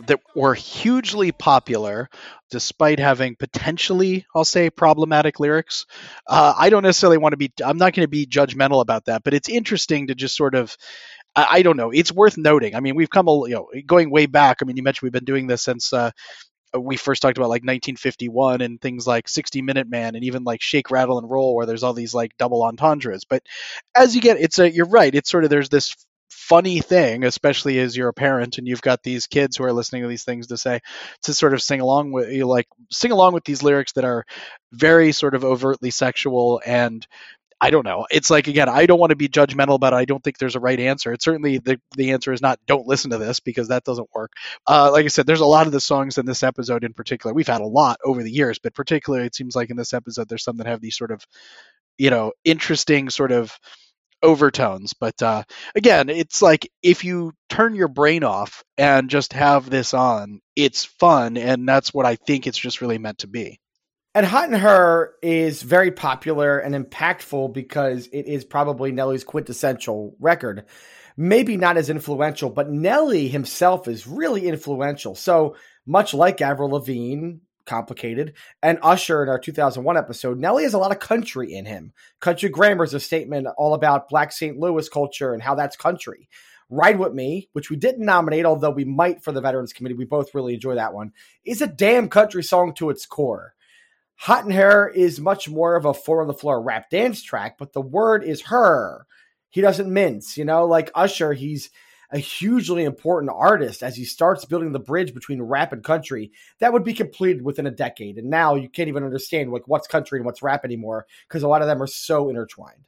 that were hugely popular despite having potentially i'll say problematic lyrics. Uh, i don't necessarily want to be i'm not going to be judgmental about that but it's interesting to just sort of I, don't know it's worth noting. I mean we've come a you know going way back. I mean you mentioned we've been doing this since uh, we first talked about like 1951 and things like 60 Minute Man and even like Shake, Rattle, and Roll, where there's all these like double entendres. But as you get, it's a you're right. It's sort of there's this funny thing, especially as you're a parent and you've got these kids who are listening to these things to say to sort of sing along with you like sing along with these lyrics that are very sort of overtly sexual and I don't know. It's like again, I don't want to be judgmental about it. I don't think there's a right answer. It's certainly the the answer is not don't listen to this because that doesn't work. Uh, like I said, there's a lot of the songs in this episode in particular. We've had a lot over the years, but particularly it seems like in this episode there's some that have these sort of, you know, interesting sort of overtones. But uh, again, it's like if you turn your brain off and just have this on, it's fun, and that's what I think it's just really meant to be. And Hot and Her is very popular and impactful because it is probably Nelly's quintessential record. Maybe not as influential, but Nelly himself is really influential. So much like Avril Lavigne, complicated, and Usher in our 2001 episode, Nelly has a lot of country in him. Country Grammar is a statement all about Black St. Louis culture and how that's country. Ride With Me, which we didn't nominate, although we might for the Veterans Committee. We both really enjoy that one, is a damn country song to its core. Hot and Hair is much more of a four on the floor rap dance track, but the word is her. He doesn't mince, you know, like Usher, he's a hugely important artist as he starts building the bridge between rap and country that would be completed within a decade. And now you can't even understand like what's country and what's rap anymore because a lot of them are so intertwined.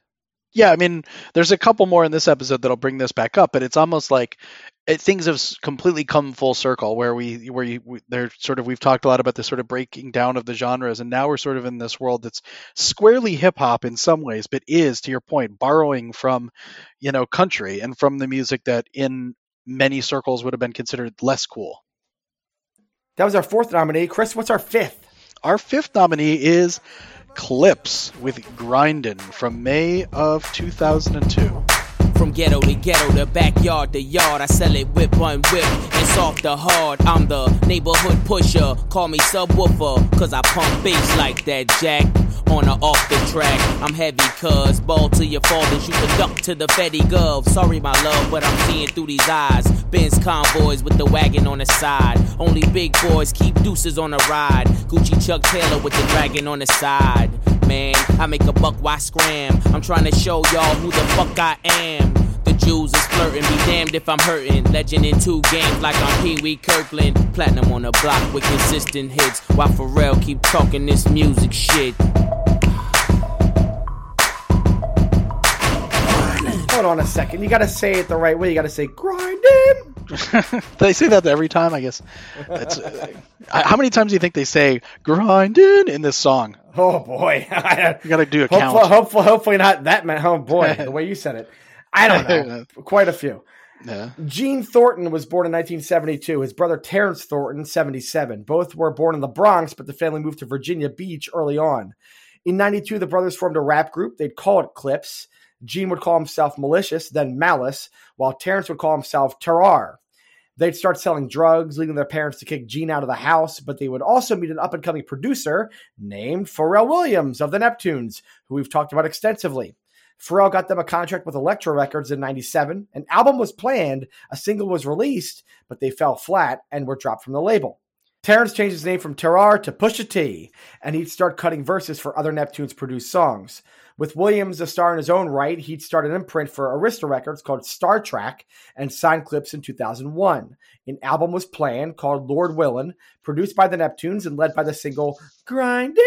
Yeah, I mean, there's a couple more in this episode that'll bring this back up, but it's almost like it, things have completely come full circle where we where you, we, they're sort of we've talked a lot about this sort of breaking down of the genres, and now we're sort of in this world that's squarely hip hop in some ways, but is to your point borrowing from you know country and from the music that in many circles would have been considered less cool. That was our fourth nominee. Chris, what's our fifth? Our fifth nominee is Clipse with Grindin' from May of 2002. From ghetto to ghetto to backyard to yard, I sell it whip on whip and soft to hard. I'm the neighborhood pusher. Call me subwoofer, cause I pump bass like that jack. On or off the track, I'm heavy cuz ball to your fathers, you can duck to the Fetty Gov. Sorry, my love, but I'm seeing through these eyes. Benz convoys with the wagon on the side. Only big boys keep deuces on the ride. Gucci Chuck Taylor with the dragon on the side. Man, I make a buck, why scram? I'm trying to show y'all who the fuck I am. The Jews is flirting, be damned if I'm hurting. Legend in two games like I'm Pee Wee Kirkland. Platinum on the block with consistent hits. While Pharrell keep talking this music shit. Hold on a second. You got to say it the right way. You got to say grinding. they say that every time, I guess. That's, uh, how many times do you think they say grinding in this song? Oh boy. You got to do a hopefully, count. hopefully, hopefully not that many. Oh boy, the way you said it. I don't know. Quite a few. Yeah. Gene Thornton was born in 1972. His brother Terrence Thornton, 77. Both were born in the Bronx, but the family moved to Virginia Beach early on. In 92, the brothers formed a rap group. They'd call it Clipse. Gene would call himself Malicious, then Malice, while Terrence would call himself Terrar. They'd start selling drugs, leading their parents to kick Gene out of the house, but they would also meet an up and coming producer named Pharrell Williams of the Neptunes, who we've talked about extensively. Pharrell got them a contract with Elektra Records in 97. An album was planned, a single was released, but they fell flat and were dropped from the label. Terrence changed his name from Terrar to Pusha T, and he'd start cutting verses for other Neptunes produced songs. With Williams a star in his own right, he'd start an imprint for Arista Records called Star Trak and signed Clipse in 2001. An album was planned called Lord Willin', produced by the Neptunes and led by the single Grindin'.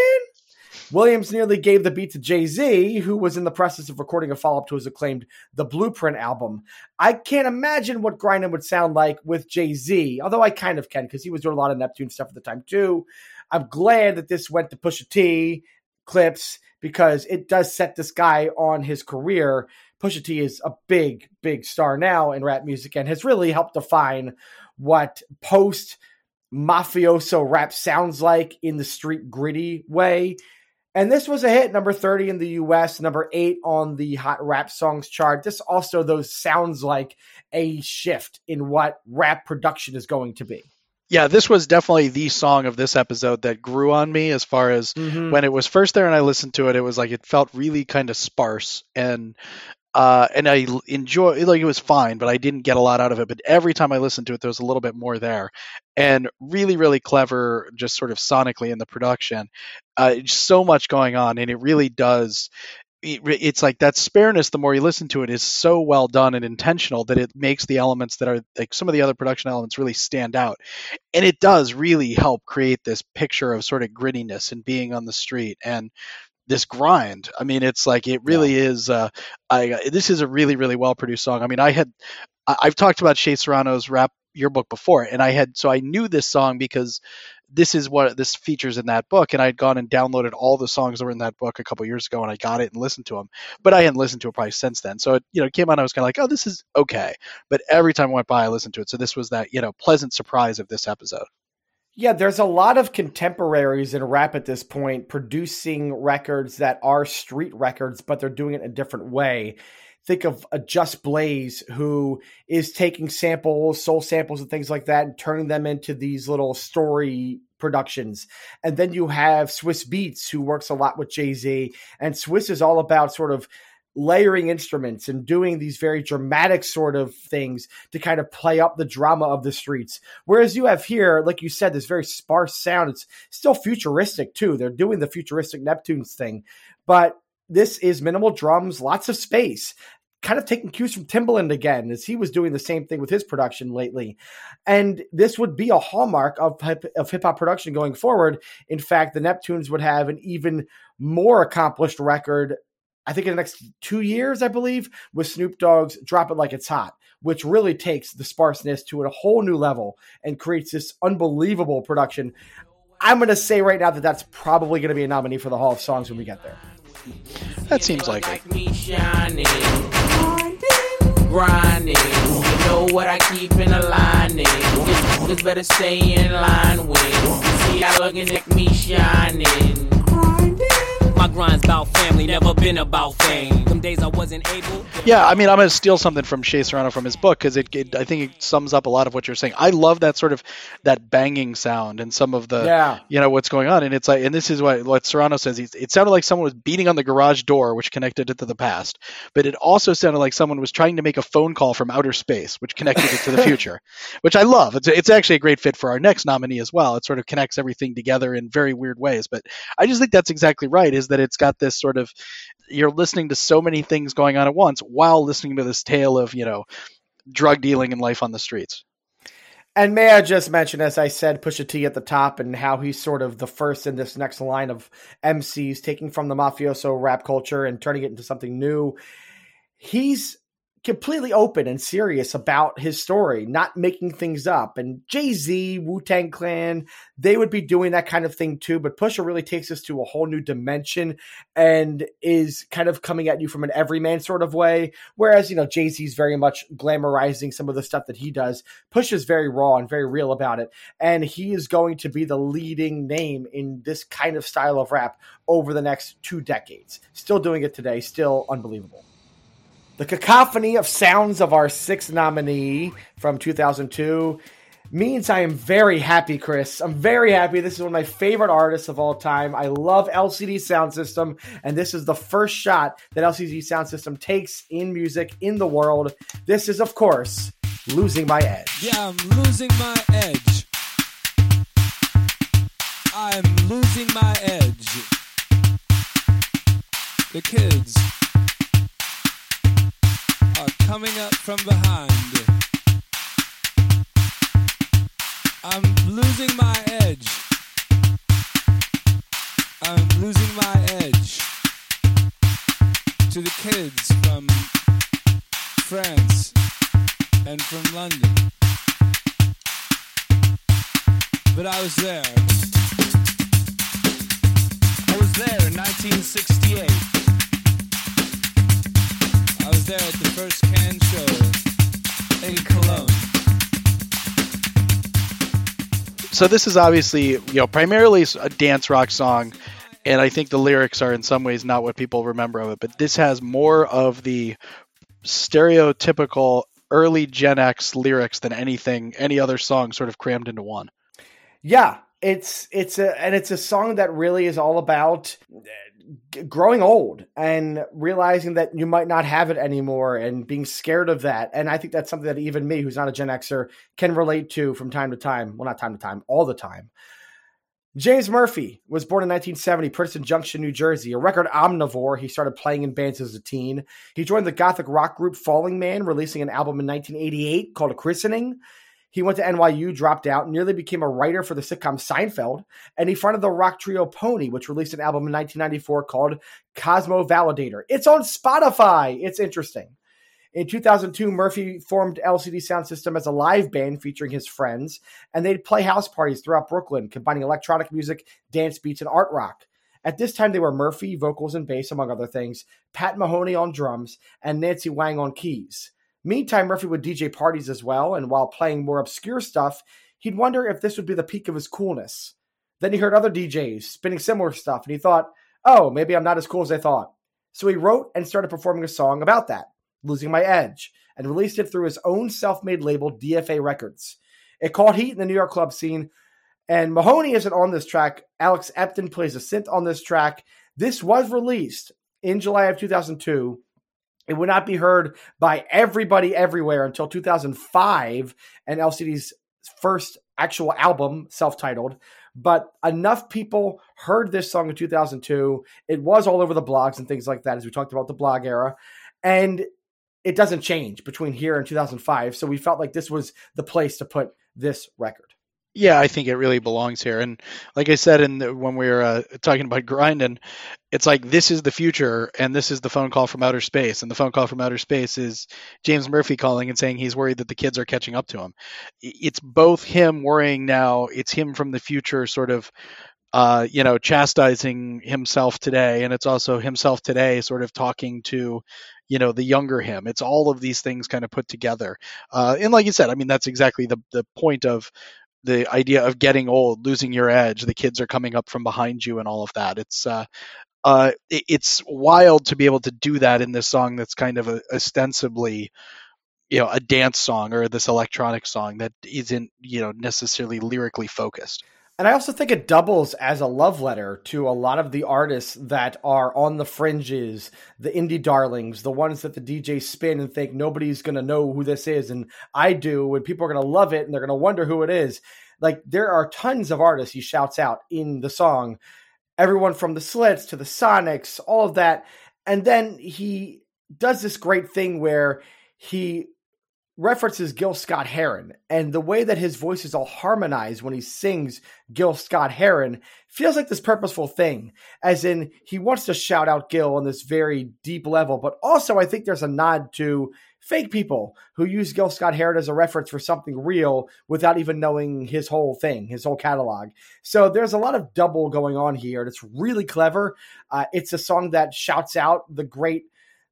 Williams nearly gave the beat to Jay Z, who was in the process of recording a follow up to his acclaimed The Blueprint album. I can't imagine what Grindin' would sound like with Jay Z, although I kind of can because he was doing a lot of Neptune stuff at the time too. I'm glad that this went to Pusha T, Clipse, because it does set this guy on his career. Pusha T is a big, big star now in rap music and has really helped define what post mafioso rap sounds like in the street gritty way. And this was a hit, number 30 in the US, number eight on the Hot Rap Songs chart. This also, though, sounds like a shift in what rap production is going to be. Yeah, this was definitely the song of this episode that grew on me as far as Mhm. when it was first there and I listened to it, it was like it felt really kind of sparse and uh, and I enjoy like it was fine, but I didn't get a lot out of it. But every time I listened to it, there was a little bit more there, and really, really clever, just sort of sonically in the production. Uh, so much going on, and it really does. It- It's like that spareness. The more you listen to it, is so well done and intentional that it makes the elements that are like some of the other production elements really stand out, and it does really help create this picture of sort of grittiness and being on the street and this grind. I mean, it's like it really is. Uh, I this is a really really well produced song. I mean, I had I've talked about Shea Serrano's rap yearbook before, and I had so I knew this song because this is what this features in that book, and I had gone and downloaded all the songs that were in that book a couple years ago, and I got it and listened to them, but I hadn't listened to it probably since then. So it you know it came on, I was kind of like, oh, this is okay, but every time I went by, I listened to it. So this was that you know pleasant surprise of this episode. Yeah, there's a lot of contemporaries in rap at this point producing records that are street records, but they're doing it a different way. Think of a Just Blaze who is taking samples, soul samples, and things like that, and turning them into these little story productions. And then you have Swizz Beatz, who works a lot with Jay Z, and Swiss is all about sort of layering instruments and doing these very dramatic sort of things to kind of play up the drama of the streets. Whereas you have here, like you said, this very sparse sound. It's still futuristic too. They're doing the futuristic Neptunes thing, but this is minimal drums, lots of space. Kind of taking cues from Timbaland again, as he was doing the same thing with his production lately. And this would be a hallmark of hip, of hip hop production going forward. In fact, the Neptunes would have an even more accomplished record I think in the next two years, I believe, with Snoop Dogg's Drop It Like It's Hot, which really takes the sparseness to a whole new level and creates this unbelievable production. I'm going to say right now that that's probably going to be a nominee for the Hall of Songs when we get there. That seems like it. me shining, grinding. You know what I keep in the lining. Niggas better stay in line with. See how looking at me shining. My grind's about family, never been about fame. Them days I wasn't able. Yeah, I mean, I'm going to steal something from Shea Serrano from his book because it, it, I think it sums up a lot of what you're saying. I love that sort of that banging sound and some of the, Yeah. you know, what's going on. And it's like, and this is what what Serrano says. He's, it sounded like someone was beating on the garage door, which connected it to the past, but it also sounded like someone was trying to make a phone call from outer space, which connected it to the future, which I love. It's it's actually a great fit for our next nominee as well. It sort of connects everything together in very weird ways. But I just think that's exactly right. Is that it's got this sort of you're listening to so many things going on at once while listening to this tale of you know drug dealing and life on the streets. And may I just mention, as I said, Pusha T at the top and how he's sort of the first in this next line of MCs taking from the mafioso rap culture and turning it into something new. He's completely open and serious about his story, not making things up. And Jay Z, Wu Tang Clan, they would be doing that kind of thing too. But Pusha really takes us to a whole new dimension and is kind of coming at you from an everyman sort of way. Whereas, you know, Jay Z's very much glamorizing some of the stuff that he does. Push is very raw and very real about it. And he is going to be the leading name in this kind of style of rap over the next two decades. Still doing it today, still unbelievable. The cacophony of sounds of our sixth nominee from 2002 means I am very happy, Chris. I'm very happy. This is one of my favorite artists of all time. I love LCD Sound System, and this is the first shot that LCD Sound System takes in music in the world. This is, of course, Losing My Edge. Yeah, I'm losing my edge. I'm losing my edge. The kids are coming up from behind. I'm losing my edge. I'm losing my edge to the kids from France and from London. But I was there. I was there in 1968. I was there at the first can show in Cologne. So this is obviously you know primarily a dance rock song, and I think the lyrics are in some ways not what people remember of it. But this has more of the stereotypical early Gen X lyrics than anything any other song sort of crammed into one. Yeah, it's it's a and it's a song that really is all about g- growing old and realizing that you might not have it anymore and being scared of that. And I think that's something that even me, who's not a Gen Xer, can relate to from time to time. Well, not time to time, all the time. James Murphy was born in 1970, Princeton Junction, New Jersey. A record omnivore, he started playing in bands as a teen. He joined the gothic rock group Falling Man, releasing an album in 1988 called A Christening. He went to NYU, dropped out, nearly became a writer for the sitcom Seinfeld, and he fronted the rock trio Pony, which released an album in 1994 called Cosmo Validator. It's on Spotify. It's interesting. In 2002, Murphy formed LCD Sound System as a live band featuring his friends, and they'd play house parties throughout Brooklyn, combining electronic music, dance beats, and art rock. At this time, they were Murphy, vocals and bass, among other things, Pat Mahoney on drums, and Nancy Whang on keys. Meantime, Murphy would DJ parties as well, and while playing more obscure stuff, he'd wonder if this would be the peak of his coolness. Then he heard other DJs spinning similar stuff, and he thought, oh, maybe I'm not as cool as I thought. So he wrote and started performing a song about that, Losing My Edge, and released it through his own self made label, DFA Records. It caught heat in the New York club scene, and Mahoney isn't on this track. Alex Epton plays a synth on this track. This was released in July of 2002. It would not be heard by everybody everywhere until 2005 and LCD's first actual album, self titled. But enough people heard this song in 2002. It was all over the blogs and things like that, as we talked about the blog era. And it doesn't change between here and 2005. So we felt like this was the place to put this record. Yeah, I think it really belongs here. And like I said, in the, when we were uh, talking about grinding, it's like this is the future, and this is the phone call from outer space, and the phone call from outer space is James Murphy calling and saying he's worried that the kids are catching up to him. It's both him worrying now, it's him from the future, sort of, uh, you know, chastising himself today, and it's also himself today, sort of talking to. You know the younger him. It's all of these things kind of put together, uh, and like you said, I mean that's exactly the the point of the idea of getting old, losing your edge, the kids are coming up from behind you, and all of that. It's uh, uh, it's wild to be able to do that in this song that's kind of a, ostensibly, you know, a dance song or this electronic song that isn't, you know, necessarily lyrically focused. And I also think it doubles as a love letter to a lot of the artists that are on the fringes, the indie darlings, the ones that the DJs spin and think nobody's going to know who this is. And I do, and people are going to love it and they're going to wonder who it is. Like there are tons of artists he shouts out in the song. Everyone from the Slits to the Sonics, all of that. And then he does this great thing where he references Gil Scott Heron, and the way that his voice is all harmonized when he sings Gil Scott Heron feels like this purposeful thing, as in he wants to shout out Gil on this very deep level, but also I think there's a nod to fake people who use Gil Scott Heron as a reference for something real without even knowing his whole thing, his whole catalog. So there's a lot of double going on here, and it's really clever. Uh, it's a song that shouts out the great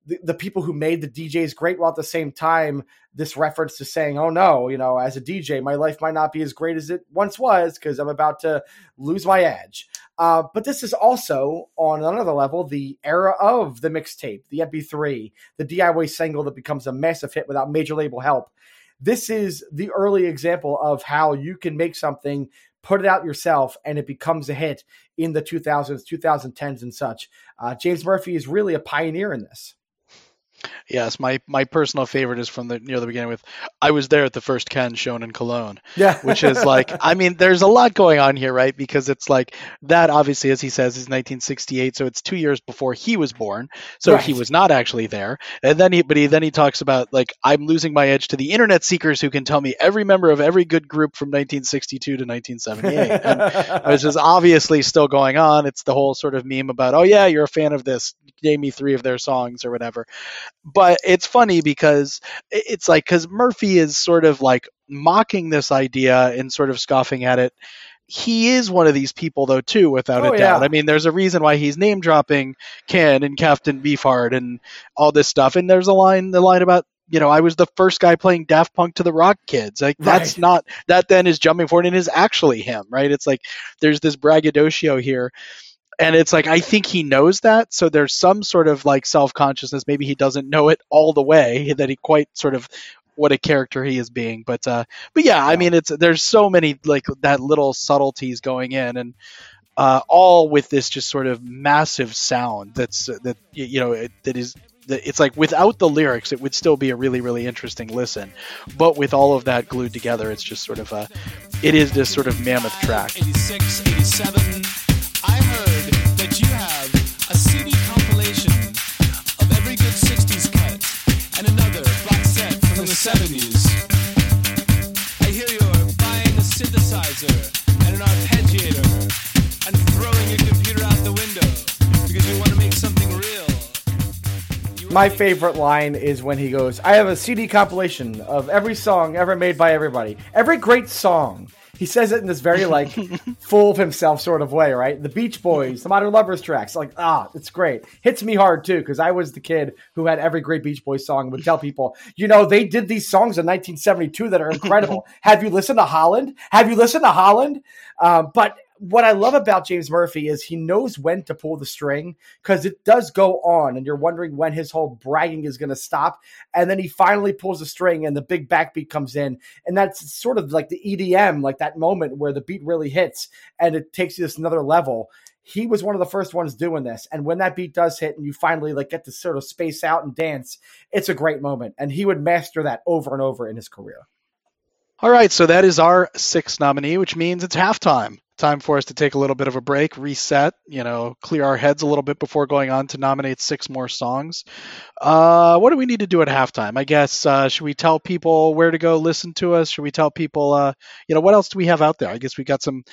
the, the people who made the DJs great while at the same time this reference to saying, oh no, you know, as a DJ, my life might not be as great as it once was because I'm about to lose my edge. Uh, but this is also on another level the era of the mixtape, the MP3, the DIY single that becomes a massive hit without major label help. This is the early example of how you can make something, put it out yourself, and it becomes a hit in the 2000s, 2010s, and such. Uh, James Murphy is really a pioneer in this. Yes, my my personal favorite is from the near the beginning with I was there at the first Can shown in Cologne. Yeah. which is like I mean there's a lot going on here, right? Because it's like that obviously as he says is 1968, so it's 2 years before he was born. So he was not actually there. And then he but he then he talks about like I'm losing my edge to the internet seekers who can tell me every member of every good group from 1962 to 1978. and which is obviously still going on. It's the whole sort of meme about, oh yeah, you're a fan of this. Name me three of their songs or whatever. But it's funny because it's like because Murphy is sort of like mocking this idea and sort of scoffing at it. He is one of these people though too, without Oh, a doubt. yeah. I mean, there's a reason why he's name dropping Can and Captain Beefheart and all this stuff. And there's a line, the line about you know, I was the first guy playing Daft Punk to the Rock Kids. Like that's Right. not that then is jumping forward and is actually him, right? It's like there's this braggadocio here. And it's like I think he knows that, so there's some sort of like self-consciousness. Maybe he doesn't know it all the way that he quite sort of what a character he is being. But uh but yeah, I mean it's there's so many like that little subtleties going in and uh, all with this just sort of massive sound that's that you know it, that is it's like without the lyrics it would still be a really really interesting listen but with all of that glued together it's just sort of a it is this sort of mammoth track 86, 87. 70s. I hear you're buying a synthesizer and an arpeggiator and throwing your computer out the window because you want to make something real. My favorite line is when he goes, I have a CD compilation of every song ever made by everybody. Every great song. He says it in this very like full of himself sort of way, right? The Beach Boys, the Modern Lovers tracks, like ah, it's great. Hits me hard too because I was the kid who had every great Beach Boys song and would tell people, you know, they did these songs in 1972 that are incredible. Have you listened to Holland? Have you listened to Holland? Um, but what I love about James Murphy is he knows when to pull the string because it does go on, and you're wondering when his whole bragging is going to stop. And then he finally pulls the string, and the big backbeat comes in, and that's sort of like the EDM, like that moment where the beat really hits and it takes you to another level. He was one of the first ones doing this, and when that beat does hit, and you finally like get to sort of space out and dance, it's a great moment. And he would master that over and over in his career. all right so that is our sixth nominee which means it's halftime time for us to take a little bit of a break, reset, you know, clear our heads a little bit before going on to nominate six more songs. Uh, what do we need to do at halftime? I guess uh, should we tell people where to go listen to us? Should we tell people, uh, you know, what else do we have out there? I guess we got some.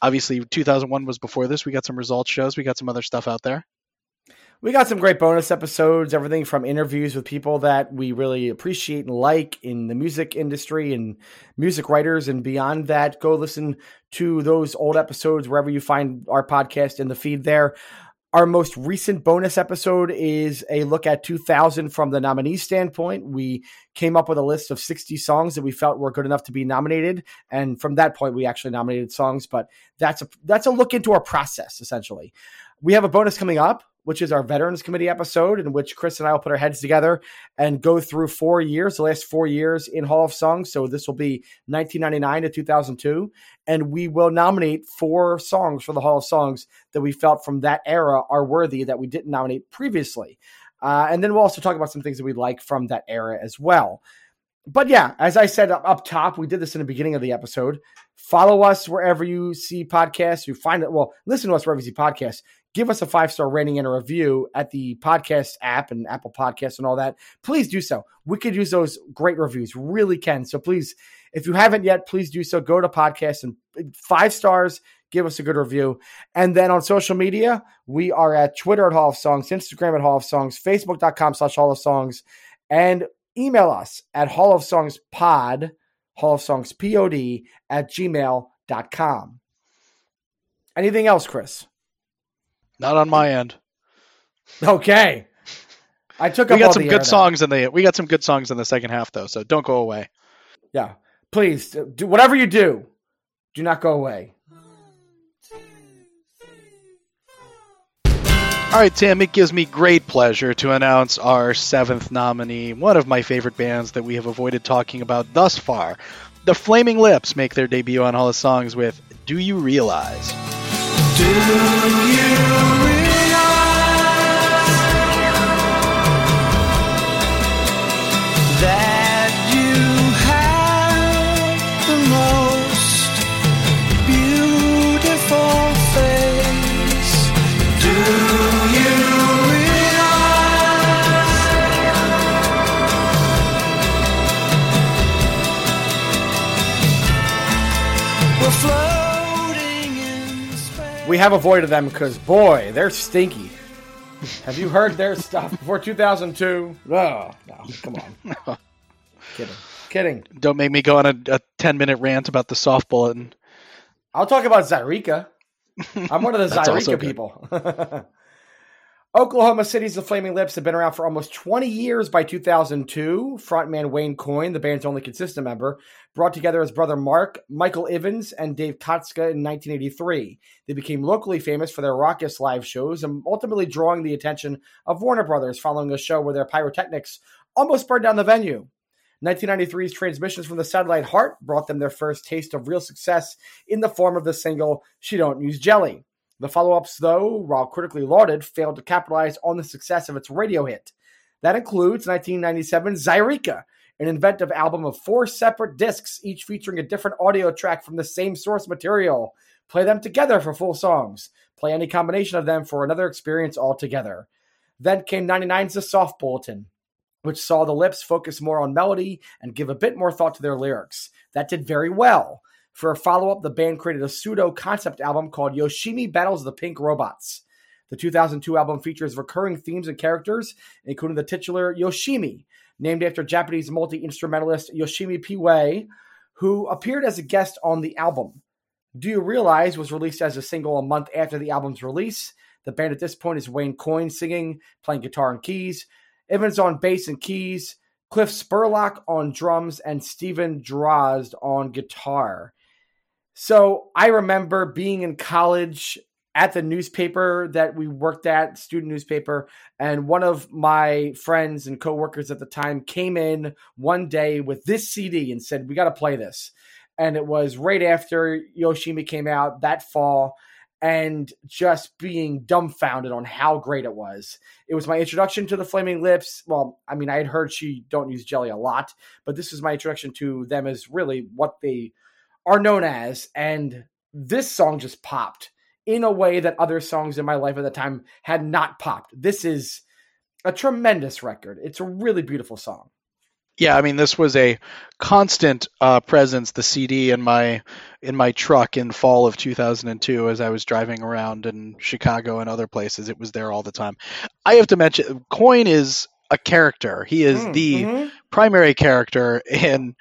Obviously, 2001 was before this. We got some results shows. We got some other stuff out there. We got some great bonus episodes, everything from interviews with people that we really appreciate and like in the music industry and music writers and beyond that. Go listen to those old episodes wherever you find our podcast in the feed there. Our most recent bonus episode is a look at 2000 from the nominee standpoint. We came up with a list of 60 songs that we felt were good enough to be nominated, and from that point, we actually nominated songs. But that's a that's a look into our process essentially. We have a bonus coming up which is our Veterans Committee episode, in which Chris and I will put our heads together and go through four years, the last four years in Hall of Songs. So this will be 1999 to 2002. And we will nominate four songs for the Hall of Songs that we felt from that era are worthy that we didn't nominate previously. Uh, and then we'll also talk about some things that we like from that era as well. But yeah, as I said up, up top, we did this in the beginning of the episode. Follow us wherever you see podcasts. You find it. Well, listen to us wherever you see podcasts give us a five star rating and a review at the podcast app and Apple Podcasts and all that, please do so. We could use those great reviews, really can. So please, if you haven't yet, please do so. Go to podcast and five stars, give us a good review. And then on social media, we are at Twitter at Hall of Songs, Instagram at Hall of Songs, Facebook.com slash Hall of Songs, and email us at Hall of Songs Pod, Hall of Songs Pod at gmail.com. Anything else, Chris? Not on my end. Okay. I took We got some good songs in the we got some good songs in the second half though, so don't go away. Yeah. Please uh, do whatever you do. Do not go away. All right, Tim, it gives me great pleasure to announce our seventh nominee, one of my favorite bands that we have avoided talking about thus far. The Flaming Lips make their debut on Hall of Songs with Do You Realize? That We have avoided them because, boy, they're stinky. Have you heard their stuff before 2002? Oh, no. Come on. Kidding. Kidding. Don't make me go on a, a 10 minute rant about the soft bulletin. I'll talk about Zaireeka. I'm one of the That's also Zaireeka good. people. Oklahoma City's The Flaming Lips have been around for almost 20 years by 2002. Frontman Wayne Coyne, the band's only consistent member, brought together his brother Mark, Michael Ivins, and Dave Kotska in 1983. They became locally famous for their raucous live shows and ultimately drawing the attention of Warner Brothers following a show where their pyrotechnics almost burned down the venue. 1993's transmissions from the satellite Heart brought them their first taste of real success in the form of the single She Don't Use Jelly. The follow ups, though, while critically lauded, failed to capitalize on the success of its radio hit. That includes 1997's Zaireeka, an inventive album of four separate discs, each featuring a different audio track from the same source material. Play them together for full songs. Play any combination of them for another experience altogether. Then came 99's The Soft Bulletin, which saw the lips focus more on melody and give a bit more thought to their lyrics. That did very well. For a follow up, the band created a pseudo concept album called Yoshimi Battles the Pink Robots. The 2002 album features recurring themes and characters, including the titular Yoshimi, named after Japanese multi instrumentalist Yoshimi P-We, who appeared as a guest on the album. Do You Realize was released as a single a month after the album's release. The band at this point is Wayne Coyne singing, playing guitar and keys, Ivins on bass and keys, Kliph Scurlock on drums, and Steven Drozd on guitar. So I remember being in college at the newspaper that we worked at, student newspaper, and one of my friends and coworkers at the time came in one day with this CD and said, "We got to play this." And it was right after Yoshimi came out that fall and just being dumbfounded on how great it was. It was my introduction to the Flaming Lips. Well, I mean, I had heard she don't use jelly a lot, but this was my introduction to them as really what they are known as. And this song just popped in a way that other songs in my life at the time had not popped. This is a tremendous record. It's a really beautiful song. Yeah, I mean, this was a constant uh, presence. The CD in my in my truck in fall of 2002, as I was driving around in Chicago and other places, it was there all the time. I have to mention, Coyne is a character. He is Mm, the mhm. primary character in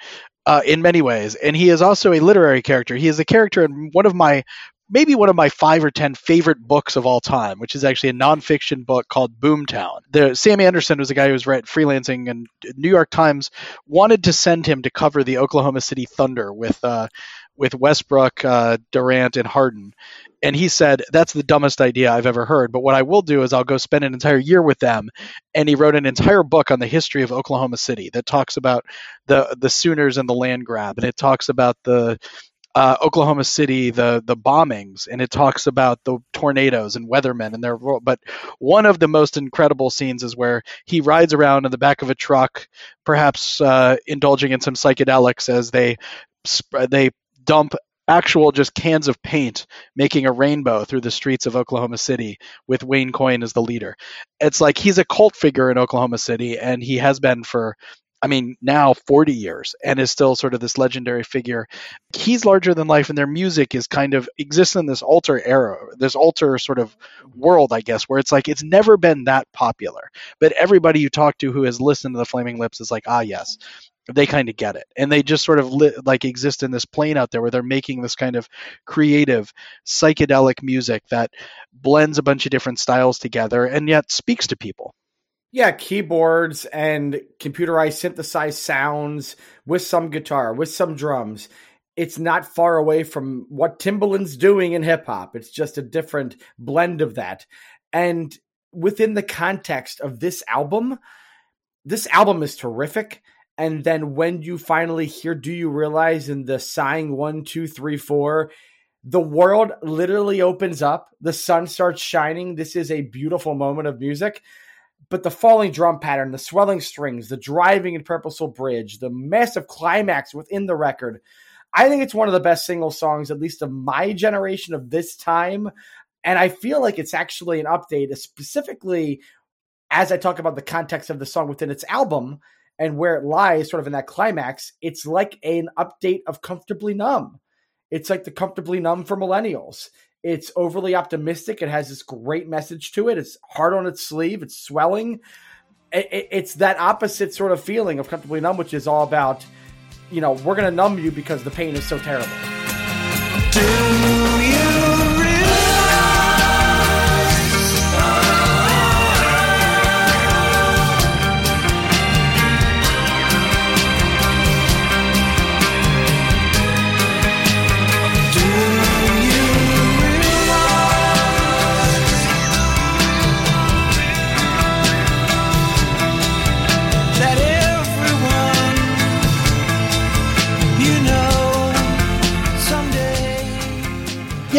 uh, in many ways, and he is also a literary character. He is a character in one of my maybe one of my five or ten favorite books of all time, which is actually a nonfiction book called Boomtown. The Sam Anderson was a guy who was right freelancing, and New York Times wanted to send him to cover the Oklahoma City Thunder with uh, with Westbrook, uh, Durant, and Harden. And he said, That's the dumbest idea I've ever heard. But what I will do is I'll go spend an entire year with them. And he wrote an entire book on the history of Oklahoma City that talks about the the Sooners and the land grab, and it talks about the uh, Oklahoma City, the the bombings, and it talks about the tornadoes and weathermen and their. But one of the most incredible scenes is where he rides around in the back of a truck, perhaps uh, indulging in some psychedelics as they they dump actual just cans of paint making a rainbow through the streets of Oklahoma City with Wayne Coyne as the leader. It's like he's a cult figure in Oklahoma City and he has been for I mean now 40 years and is still sort of this legendary figure. He's larger than life and their music is kind of exists in this alter era, this alter sort of world I guess where it's like it's never been that popular. But everybody you talk to who has listened to the Flaming Lips is like, "Ah yes, they kind of get it and they just sort of li- like exist in this plane out there where they're making this kind of creative psychedelic music that blends a bunch of different styles together and yet speaks to people Yeah, keyboards and computerized synthesized sounds with some guitar, with some drums. It's not far away from what Timbaland's doing in hip hop. It's just a different blend of that. And within the context of this album, this album is terrific. And then when you finally hear Do You Realize in the sighing one, two, three, four, the world literally opens up. The sun starts shining. This is a beautiful moment of music but the falling drum pattern, the swelling strings, the driving and purposeful Bridge, the massive climax within the record. I think it's one of the best single songs, at least of my generation of this time. And I feel like it's actually an update, uh, specifically as I talk about the context of the song within its album and where it lies, sort of in that climax. It's like an update of Comfortably Numb. It's like the Comfortably Numb for millennials. It's overly optimistic. It has this great message to it. It's hard on its sleeve. It's swelling. I- I- It's that opposite sort of feeling of comfortably numb, which is all about, you know, we're going to numb you because the pain is so terrible. that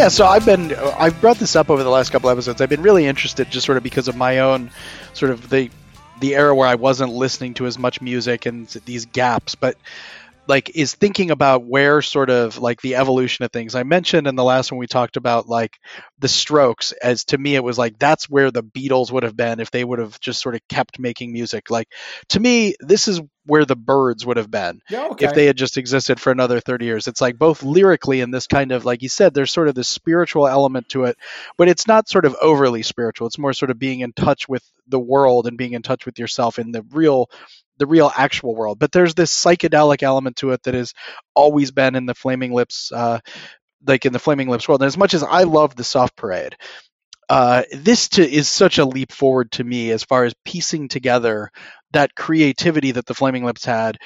yeah so i've been i've brought this up over the last couple episodes. I've been really interested just sort of because of my own sort of the the era where i wasn't listening to as much music and these gaps. But like is thinking about where sort of like the evolution of things i mentioned in the last one we talked about like the strokes as to me it was like that's where the beatles would have been if they would have just sort of kept making music like to me this is where the Byrds would have been Yeah, okay. if they had just existed for another 30 years. It's like both lyrically and this kind of, like you said, there's sort of this spiritual element to it, but it's not sort of overly spiritual. It's more sort of being in touch with the world and being in touch with yourself in the real the real actual world but there's this psychedelic element to it that has always been in the flaming lips uh like in the flaming lips world and as much as i love the soft parade uh, this to, is such a leap forward to me as far as piecing together that creativity that the Flaming Lips had,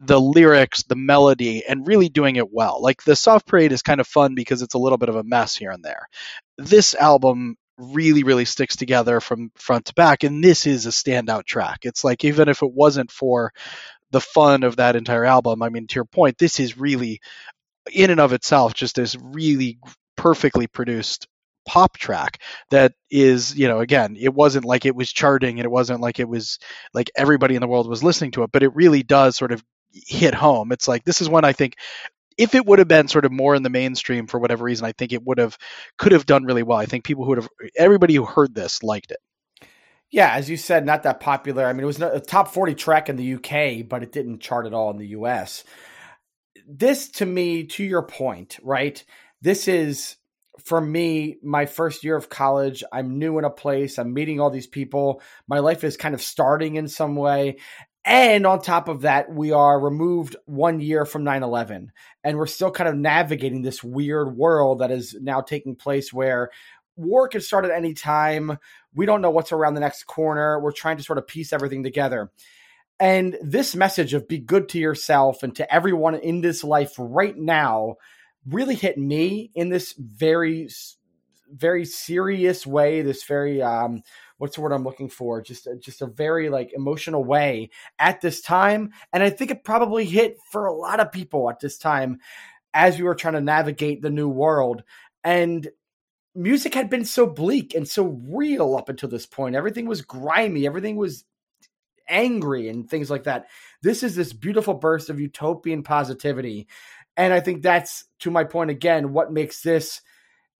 the lyrics, the melody, and really doing it well. Like the Soft Parade is kind of fun because it's a little bit of a mess here and there. This album really, really sticks together from front to back, and this is a standout track. It's like even if it wasn't for the fun of that entire album, I mean, to your point, this is really, in and of itself, just this really perfectly produced pop track that is you know again it wasn't like it was charting and it wasn't like it was like everybody in the world was listening to it but it really does sort of hit home it's like this is when i think if it would have been sort of more in the mainstream for whatever reason, I think it would have could have done really well. I think people who would have everybody who heard this liked it. Yeah, as you said, not that popular. I mean, it was a top 40 track in the UK, but it didn't chart at all in the US. This, to me, to your point, right? This is, for me, my first year of college. I'm new in a place. I'm meeting all these people. My life is kind of starting in some way. And on top of that, we are removed one year from 9 11. And we're still kind of navigating this weird world that is now taking place where war can start at any time. We don't know what's around the next corner. We're trying to sort of piece everything together. And this message of be good to yourself and to everyone in this life right now really hit me in this very, very serious way. This very, um, what's the word I'm looking for? Just, just a very like emotional way at this time. And I think it probably hit for a lot of people at this time as we were trying to navigate the new world. And music had been so bleak and so real up until this point. Everything was grimy, everything was angry and things like that. This is this beautiful burst of utopian positivity. And I think that's to my point again, what makes this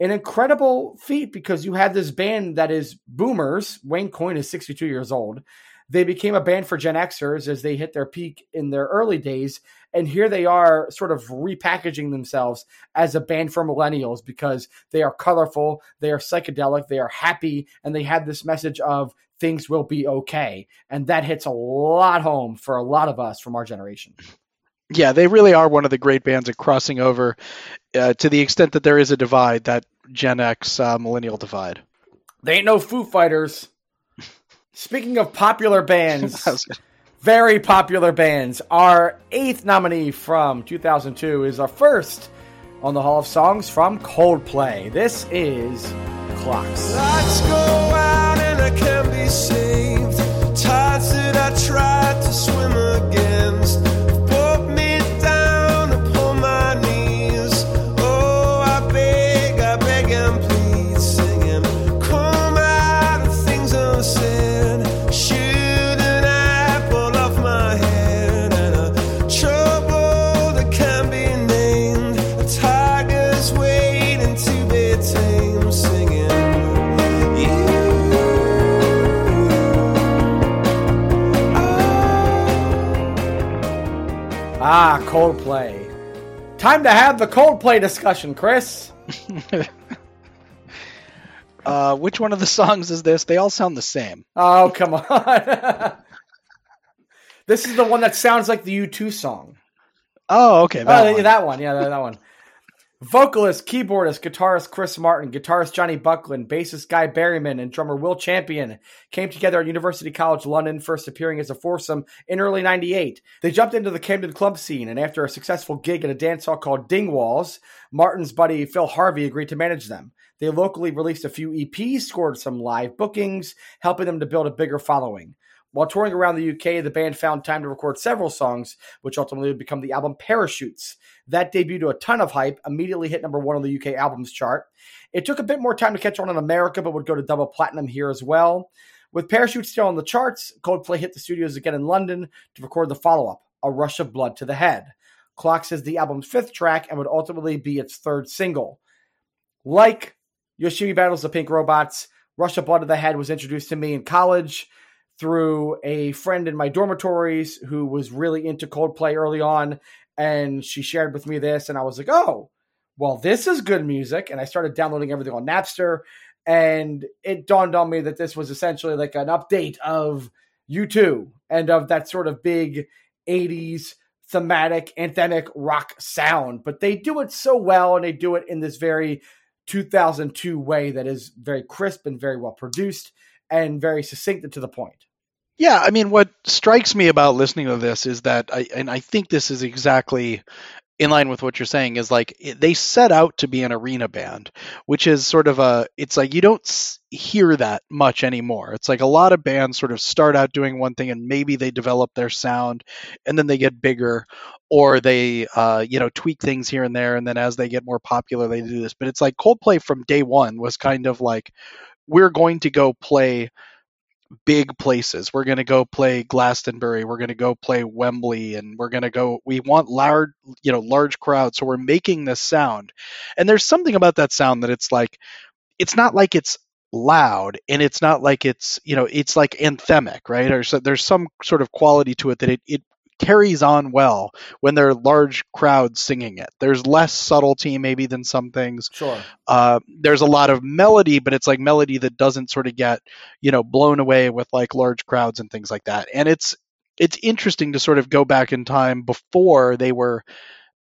an incredible feat because you had this band that is boomers. Wayne Coyne is 62 years old. They became a band for Gen Xers as they hit their peak in their early days. And here they are sort of repackaging themselves as a band for millennials because they are colorful, they are psychedelic, they are happy, and they have this message of things will be okay. And that hits a lot home for a lot of us from our generation. Yeah, they really are one of the great bands at crossing over uh, to the extent that there is a divide, that Gen X uh, millennial divide. They ain't no Foo Fighters. Speaking of popular bands, That was good. very popular bands, our eighth nominee from 2002 is our first on the Hall of Songs from Coldplay. This is Clocks. Lights go out and I can be saved. Tides that I tried to swim Ah, Coldplay. Time to have the Coldplay discussion, Chris. Uh, which one of the songs is this? They all sound the same. Oh, come on. this is the one that sounds like the U2 song. Oh, okay. That oh, one. that one. Yeah, that, that one. Vocalist, keyboardist, guitarist Chris Martin, guitarist Jonny Buckland, bassist Guy Berryman, and drummer Will Champion came together at University College London, first appearing as a foursome in early 98. They jumped into the Camden club scene, and after a successful gig at a dance hall called Dingwalls, Martin's buddy Phil Harvey agreed to manage them. They locally released a few EPs, scored some live bookings, helping them to build a bigger following. While touring around the UK, the band found time to record several songs, which ultimately would become the album Parachutes. That debuted to a ton of hype, immediately hit number one on the UK albums chart. It took a bit more time to catch on in America, but would go to double platinum here as well. With Parachute still on the charts, Coldplay hit the studios again in London to record the follow up, A Rush of Blood to the Head. Clocks is the album's fifth track and would ultimately be its third single. Like Yoshimi Battles the Pink Robots, Rush of Blood to the Head was introduced to me in college through a friend in my dormitories who was really into Coldplay early on. And she shared with me this, and I was like, oh, well, this is good music. And I started downloading everything on Napster. And it dawned on me that this was essentially like an update of U2 and of that sort of big 80s thematic, anthemic rock sound. But they do it so well, and they do it in this very 2002 way that is very crisp and very well produced and very succinct and to the point. Yeah, I mean, what strikes me about listening to this is that, I, and I think this is exactly in line with what you're saying, is like they set out to be an arena band, which is sort of a, it's like you don't hear that much anymore. It's like a lot of bands sort of start out doing one thing and maybe they develop their sound and then they get bigger or they, uh, you know, tweak things here and there. And then as they get more popular, they do this. But it's like Coldplay from day one was kind of like, we're going to go play big places. We're going to go play Glastonbury. We're going to go play Wembley, and we're going to go. We want large, you know, large crowds. So we're making this sound, and there's something about that sound that it's like, it's not like it's loud, and it's not like it's, you know, it's like anthemic, right? Or so there's some sort of quality to it that it it carries on well when there are large crowds singing it. There's less subtlety maybe than some things Sure. uh, there's a lot of melody, but it's like melody that doesn't sort of get, you know, blown away with like large crowds and things like that. And it's it's interesting to sort of go back in time before they were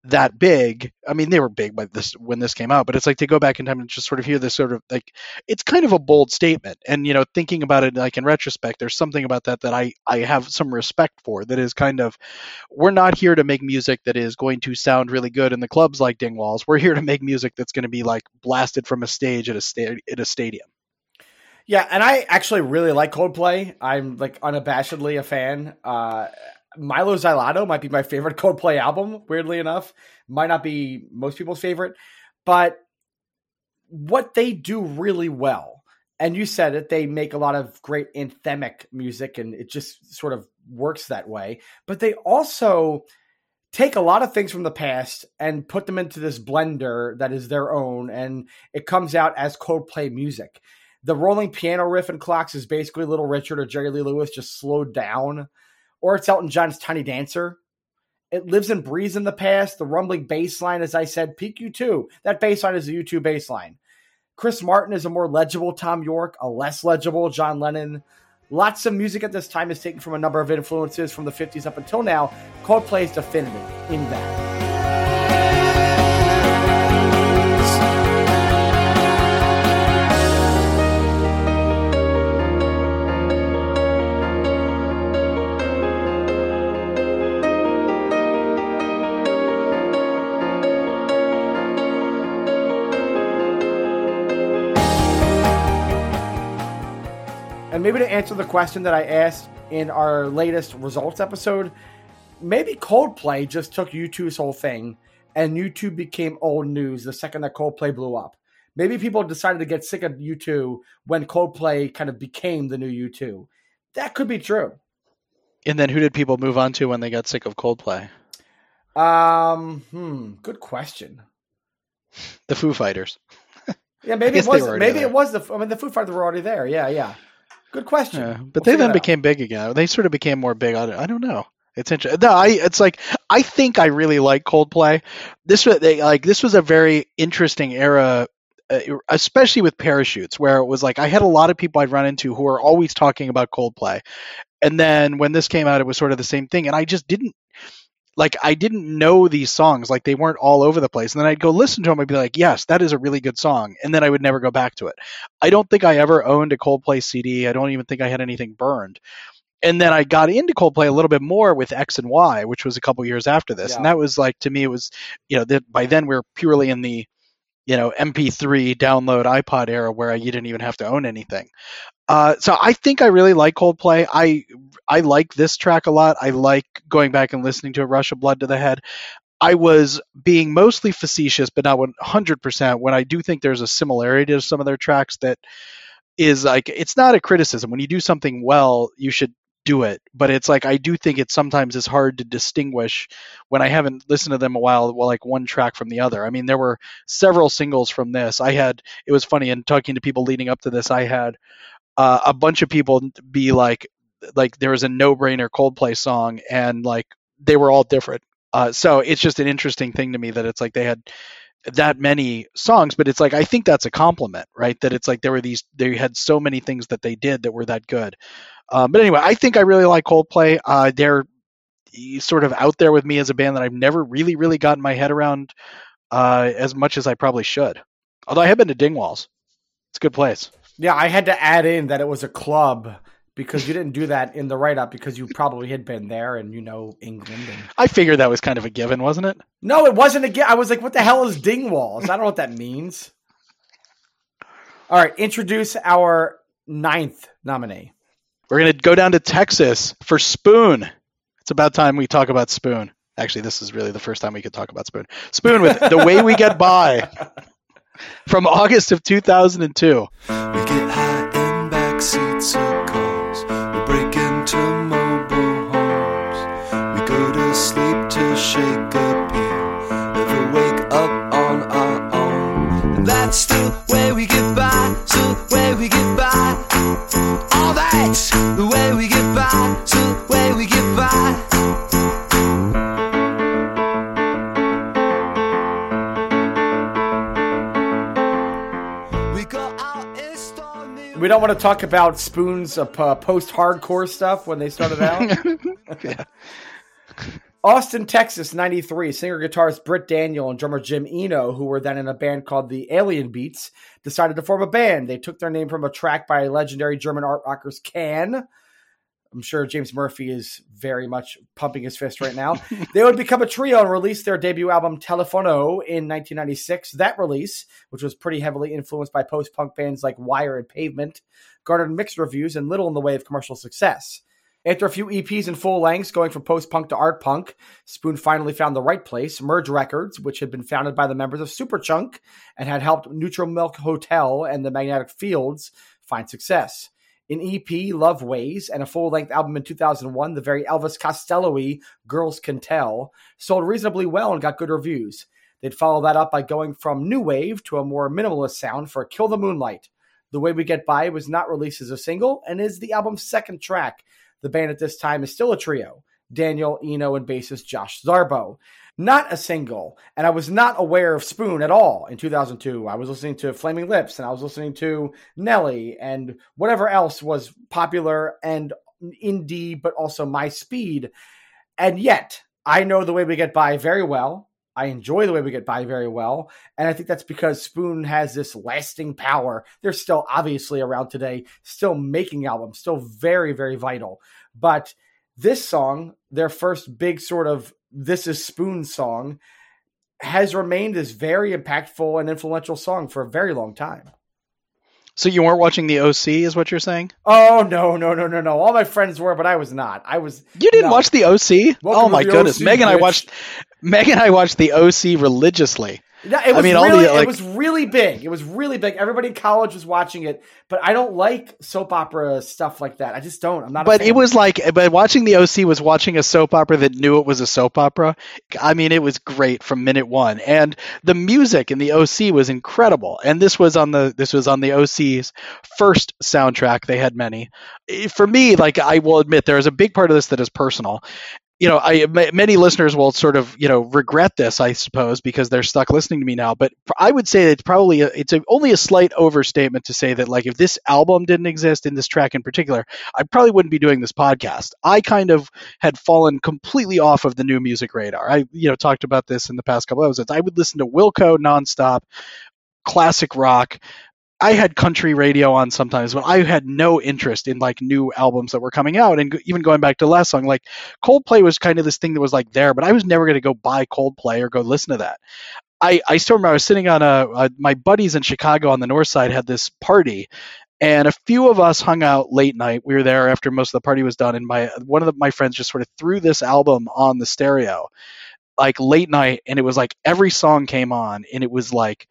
that big. I mean, they were big by this when this came out, but it's like to go back in time and just sort of hear this sort of like it's kind of a bold statement. And you know, thinking about it like in retrospect, there's something about that that I I have some respect for. That is kind of we're not here to make music that is going to sound really good in the clubs like Dingwalls. We're here to make music that's going to be like blasted from a stage at a sta- at a stadium. Yeah, and I actually really like Coldplay. I'm like unabashedly a fan. Uh, Mylo Xyloto might be my favorite Coldplay album. Weirdly enough, might not be most people's favorite, but what they do really well, and you said it, they make a lot of great anthemic music, and it just sort of works that way. But they also take a lot of things from the past and put them into this blender that is their own, and it comes out as Coldplay music the rolling piano riff in Clocks is basically Little Richard or Jerry Lee Lewis just slowed down, or it's Elton John's Tiny Dancer. It lives and breathes in the past. The rumbling bass line, as I said, peak U2. That bass line is a U2 bass line. Chris Martin is a more legible Thom Yorke, a less legible John Lennon. Lots of music at this time is taken from a number of influences from the 50s up until now. Coldplay is definitive in that. Maybe to answer the question that I asked in our latest results episode, maybe Coldplay just took U2's whole thing and U2 became old news the second that Coldplay blew up. Maybe people decided to get sick of U2 when Coldplay kind of became the new U2. That could be true. And then who did people move on to when they got sick of Coldplay? Um, hmm, good question. The Foo Fighters. Yeah, maybe it was maybe there. it was the I mean the Foo Fighters were already there. Yeah, yeah. Good question. Yeah, but We'll they then became big again. They sort of became more big. I don't, I don't know. It's interesting. No, I. It's like I think I really like Coldplay. This was they, like this was a very interesting era, uh, especially with parachutes, where it was like I had a lot of people I'd run into who were always talking about Coldplay, and then when this came out, it was sort of the same thing, and I just didn't. Like I didn't know these songs, like they weren't all over the place. And then I'd go listen to them. I'd be like, "Yes, that is a really good song," and then I would never go back to it. I don't think I ever owned a Coldplay CD. I don't even think I had anything burned. And then I got into Coldplay a little bit more with X and Y, which was a couple years after this. And that was like to me, it was you know that by then we are purely in the you know MP3 download iPod era where you didn't even have to own anything. Uh, so I think I really like Coldplay. I I like this track a lot. I like going back and listening to it, Rush of Blood to the Head. I was being mostly facetious, but not 100% when I do think there's a similarity to some of their tracks that is like, it's not a criticism. When you do something well, you should do it. But it's like, I do think it sometimes is hard to distinguish when I haven't listened to them a while, well, like one track from the other. I mean, there were several singles from this. I had, it was funny, in talking to people leading up to this, I had uh, a bunch of people be like, like there was a no-brainer Coldplay song, and like they were all different. Uh, so it's just an interesting thing to me that it's like they had that many songs, but it's like I think that's a compliment, right? That it's like there were these they had so many things that they did that were that good. Um, but anyway, I think I really like Coldplay. Uh, they're sort of out there with me as a band that I've never really, really gotten my head around uh, as much as I probably should. Although I have been to Dingwalls, it's a good place. Yeah, I had to add in that it was a club because you didn't do that in the write up because you probably had been there and you know England. And... I figured that was kind of a given, wasn't it? No, it wasn't again. I was like, what the hell is Dingwalls? I don't know what that means. All right, introduce our ninth nominee. We're gonna go down to Texas for Spoon. It's about time we talk about Spoon. Actually, this is really the first time we could talk about Spoon. Spoon with The Way We Get By from August of 2002. Don't want to talk about Spoon's uh, post-hardcore stuff when they started out. Yeah. Austin, Texas, 93. Singer guitarist Britt Daniel and drummer Jim Eno, who were then in a band called the Alien Beats, decided to form a band. They took their name from a track by legendary German art rockers Can. I'm sure James Murphy is very much pumping his fist right now. they would become a trio and release their debut album Telephono in 1996. That release, which was pretty heavily influenced by post punk bands like Wire and Pavement, garnered mixed reviews and little in the way of commercial success. After a few EPs and full lengths going from post punk to art punk, Spoon finally found the right place, Merge Records, which had been founded by the members of Superchunk and had helped Neutral Milk Hotel and the Magnetic Fields find success. An EP, Love Ways, and a full length album in 2001, the very Elvis Costello y Girls Can Tell, sold reasonably well and got good reviews. They'd follow that up by going from new wave to a more minimalist sound for Kill the Moonlight. The Way We Get By was not released as a single and is the album's second track. The band at this time is still a trio Daniel, Eno, and bassist Josh Zarbo. Not a single, and I was not aware of Spoon at all in 2002. I was listening to Flaming Lips and I was listening to Nelly and whatever else was popular and indie, but also my speed. And yet, I know the way we get by very well. I enjoy the way we get by very well. And I think that's because Spoon has this lasting power. They're still obviously around today, still making albums, still very, very vital. But this song, their first big sort of This is Spoon song, has remained this very impactful and influential song for a very long time. So you weren't watching the OC, is what you're saying? Oh no, no, no, no, no. All my friends were, but I was not. I was You didn't no. watch the OC? Welcome oh my the goodness, OC, Meg and I watched. Meg and I watched the OC religiously. No, it was I mean, all really, the, like- it was really big. It was really big. Everybody in college was watching it, but I don't like soap opera stuff like that. I just don't. I'm not. But it was like, but watching the OC was watching a soap opera that knew it was a soap opera. I mean, it was great from minute one, and the music in the OC was incredible. And this was on the this was on the OC's first soundtrack. They had many. For me, like I will admit, there is a big part of this that is personal. You know, I many listeners will sort of you know regret this, I suppose, because they're stuck listening to me now. But I would say it's probably a, it's a, only a slight overstatement to say that like if this album didn't exist in this track in particular, I probably wouldn't be doing this podcast. I kind of had fallen completely off of the new music radar. I, you know, talked about this in the past couple episodes. I would listen to Wilco nonstop, classic rock. I had country radio on sometimes, but I had no interest in like new albums that were coming out. And even going back to the last song, like Coldplay was kind of this thing that was like there, but I was never going to go buy Coldplay or go listen to that. I, I still remember I was sitting on a, a my buddies in Chicago on the north side had this party and a few of us hung out late night. We were there after most of the party was done, and my one of the, my friends just sort of threw this album on the stereo, like late night, and it was like every song came on, and it was like,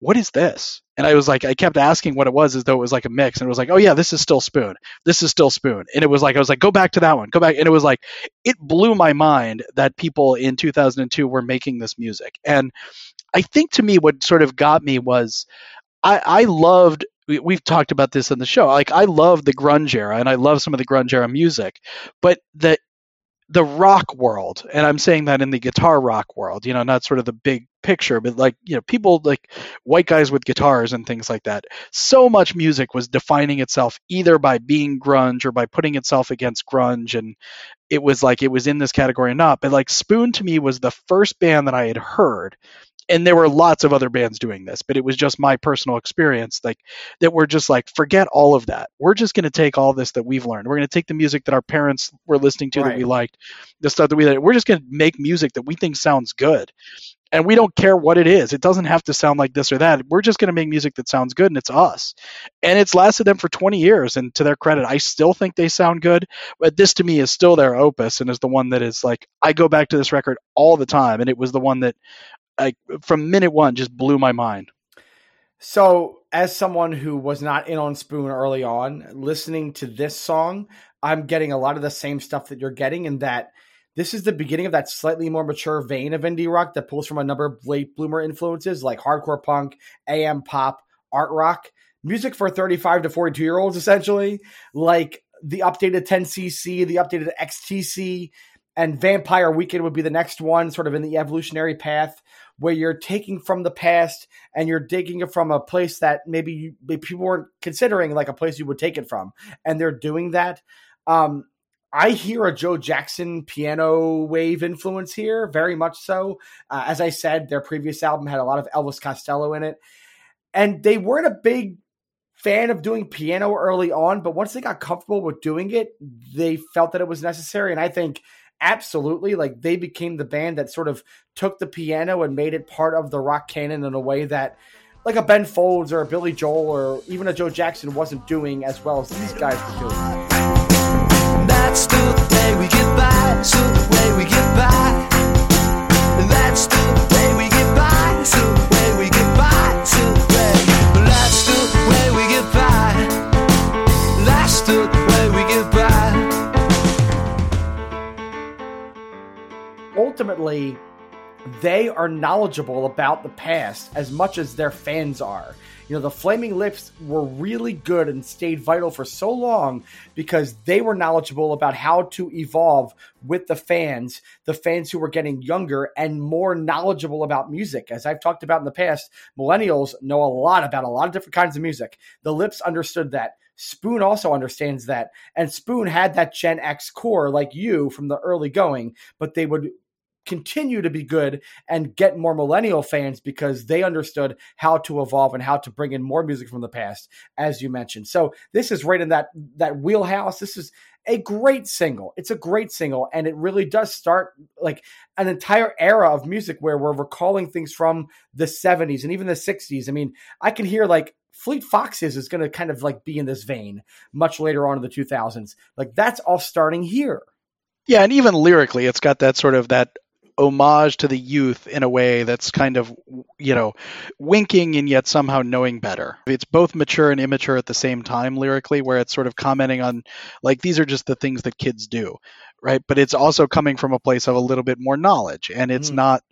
what is this? And I was like, I kept asking what it was, as though it was like a mix, and it was like, oh yeah, this is still Spoon, this is still Spoon, and it was like I was like, go back to that one, go back, and it was like, it blew my mind that people in 2002 were making this music, and I think to me what sort of got me was I, I loved we, we've talked about this in the show. Like i love the grunge era and i love some of the grunge era music. But the the rock world and i'm saying that in the guitar rock world you know not sort of the big picture but like you know people like white guys with guitars and things like that so much music was defining itself either by being grunge or by putting itself against grunge and it was like it was in this category or not but like spoon to me was the first band that i had heard and there were lots of other bands doing this but it was just my personal experience like that we're just like forget all of that. We're just going to take all this that we've learned. We're going to take the music that our parents were listening to that we liked the stuff that we we're just going to make music that we think sounds good. And we don't care what it is. It doesn't have to sound like this or that. We're just going to make music that sounds good and it's us. And it's lasted them for 20 years and to their credit i still think they sound good but this to me is still their opus and is the one that is like i go back to this record all the time and it was the one that like from minute one just blew my mind. So, as someone who was not in on Spoon early on, listening to this song, I'm getting a lot of the same stuff that you're getting in that this is the beginning of that slightly more mature vein of indie rock that pulls from a number of late bloomer influences like hardcore punk, AM pop, art rock, music for 35 to 42 year olds, essentially, like the updated 10cc, the updated XTC, and Vampire Weekend would be the next one, sort of in the evolutionary path where you're taking from the past and you're digging it from a place that maybe, you, maybe people weren't considering like a place you would take it from, and they're doing that. Um, I hear a Joe Jackson piano wave influence here, very much so. Uh, as I said, their previous album had a lot of Elvis Costello in it, and they weren't a big fan of doing piano early on, but once they got comfortable with doing it, they felt that it was necessary. And I think absolutely like they became the band that sort of took the piano and made it part of the rock canon in a way that like a Ben Folds or a Billy Joel or even a Joe Jackson wasn't doing as well as these guys were doing. That's the way we get by. That's the way we get by. That's the ultimately they are knowledgeable about the past as much as their fans are. You know, the Flaming Lips were really good and stayed vital for so long because they were knowledgeable about how to evolve with the fans, the fans who were getting younger and more knowledgeable about music. As I've talked about in the past, millennials know a lot about a lot of different kinds of music. The Lips understood that. Spoon also understands that. And Spoon had that Gen X core like you from the early going, but they would continue to be good and get more millennial fans because they understood how to evolve and how to bring in more music from the past as you mentioned so this is right in that that wheelhouse this is a great single it's a great single and it really does start like an entire era of music where we're recalling things from the 70s and even the 60s i mean i can hear like Fleet Foxes is going to kind of like be in this vein much later on in the 2000s. Like that's all starting here. Yeah, and even lyrically, it's got that sort of that homage to the youth in a way that's kind of you know winking and yet somehow knowing better. It's both mature and immature at the same time lyrically where it's sort of commenting on like these are just the things that kids do right? But it's also coming from a place of a little bit more knowledge. And it's Mm. not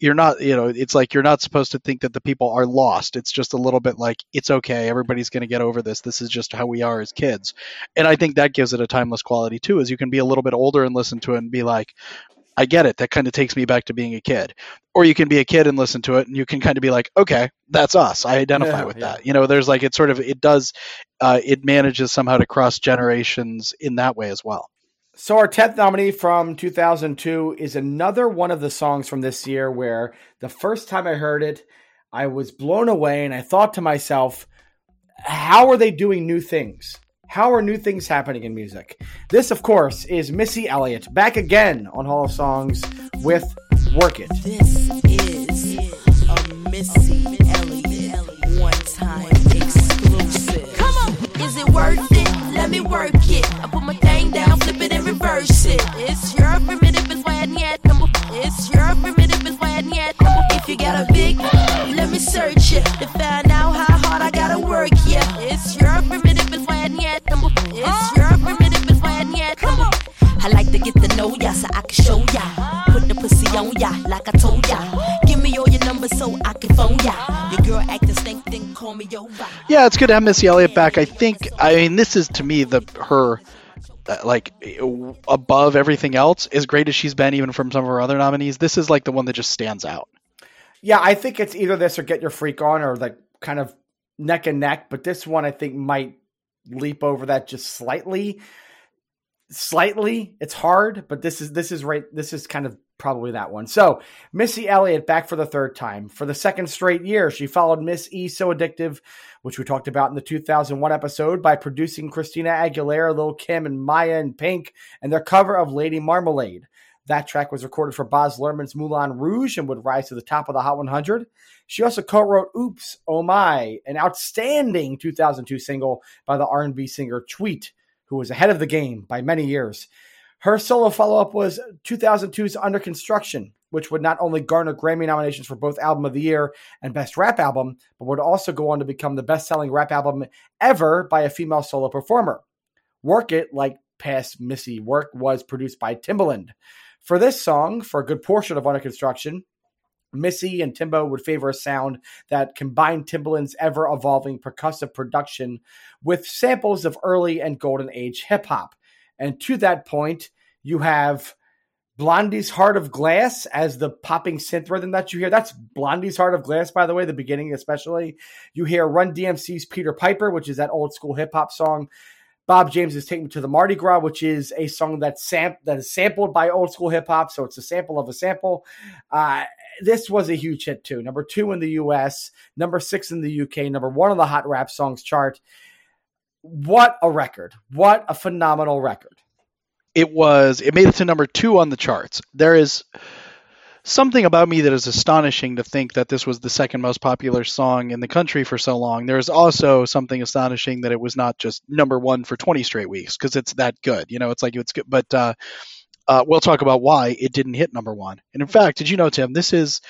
you're not you know it's like you're not supposed to think that the people are lost. It's just a little bit like it's okay. Everybody's going to get over this. This is just how we are as kids. And i think that gives it a timeless quality too is you can be a little bit older and listen to it and be like I get it. That kind of takes me back to being a kid. Or you can be a kid and listen to it, and you can kind of be like, okay, that's us. I identify Yeah, with yeah. that. You know, there's like it sort of it does uh, it manages somehow to cross generations in that way as well. So our 10th nominee from 2002 is another one of the songs from this year where the first time I heard it, I was blown away and I thought to myself, how are they doing new things? How are new things happening in music? This, of course, is Missy Elliott back again on Hall of Songs with Work It. This is a Missy Elliott one time exclusive. Come on, is it worth it? Let me work it. I put my thing down, flip it and reverse it. It's your primitive it's why yet number. It's your primitive is why yet number. If you got a big, let me search it to find out how hard I gotta work. Yeah, it's your primitive It's your primitive is why yet number. I like to get to know ya so I can show ya. Put the pussy on ya like I told ya. Give me all your numbers so I can phone ya. Your girl acting stink, then call me over. Yeah, it's good to have Missy Elliott back. I think. I mean, this is to me the her. Uh, like above everything else, as great as she's been, even from some of her other nominees, this is like the one that just stands out. Yeah, I think it's either this or Get Your Freak On or like kind of neck and neck, but this one I think might leap over that just slightly. Slightly. It's hard, but this is this is right this is kind of probably that one. So, Missy Elliott back for the third time. For the second straight year, she followed Miss E So Addictive, which we talked about in the 2001 episode, by producing Christina Aguilera, Lil Kim, and Mya and Pink and their cover of Lady Marmalade. That track was recorded for Baz Luhrmann's Moulin Rouge and would rise to the top of the Hot 100. She also co-wrote "Oops, Oh My," an outstanding 2002 single by the R&B singer Tweet, who was ahead of the game by many years. Her solo follow-up was 2002's "Under Construction," which would not only garner Grammy nominations for both Album of the Year and Best Rap Album, but would also go on to become the best-selling rap album ever by a female solo performer. Work It, like past Missy work, was produced by Timbaland. For this song, for a good portion of Under Construction, Missy and Timbo would favor a sound that combined Timbaland's ever evolving percussive production with samples of early and golden age hip hop. And to that point, you have Blondie's Heart of Glass as the popping synth rhythm that you hear. That's Blondie's Heart of Glass, by the way, the beginning especially. You hear Run DMC's Peter Piper, which is that old school hip hop song. Bob James is Take Me to the Mardi Gras, which is a song that's sam- that is sampled by old school hip hop. So it's a sample of a sample. Uh, this was a huge hit too. Number two in the US, number six in the UK, number one on the Hot Rap Songs chart. What a record. What a phenomenal record. it was it made it to number two on the charts. There is something about me that is astonishing to think that this was the second most popular song in the country for so long. There is also something astonishing that it was not just number one for 20 straight weeks because it's that good. You know, it's like it's good, but uh, uh, we'll talk about why it didn't hit number one. And in fact, did you know, Tim? This is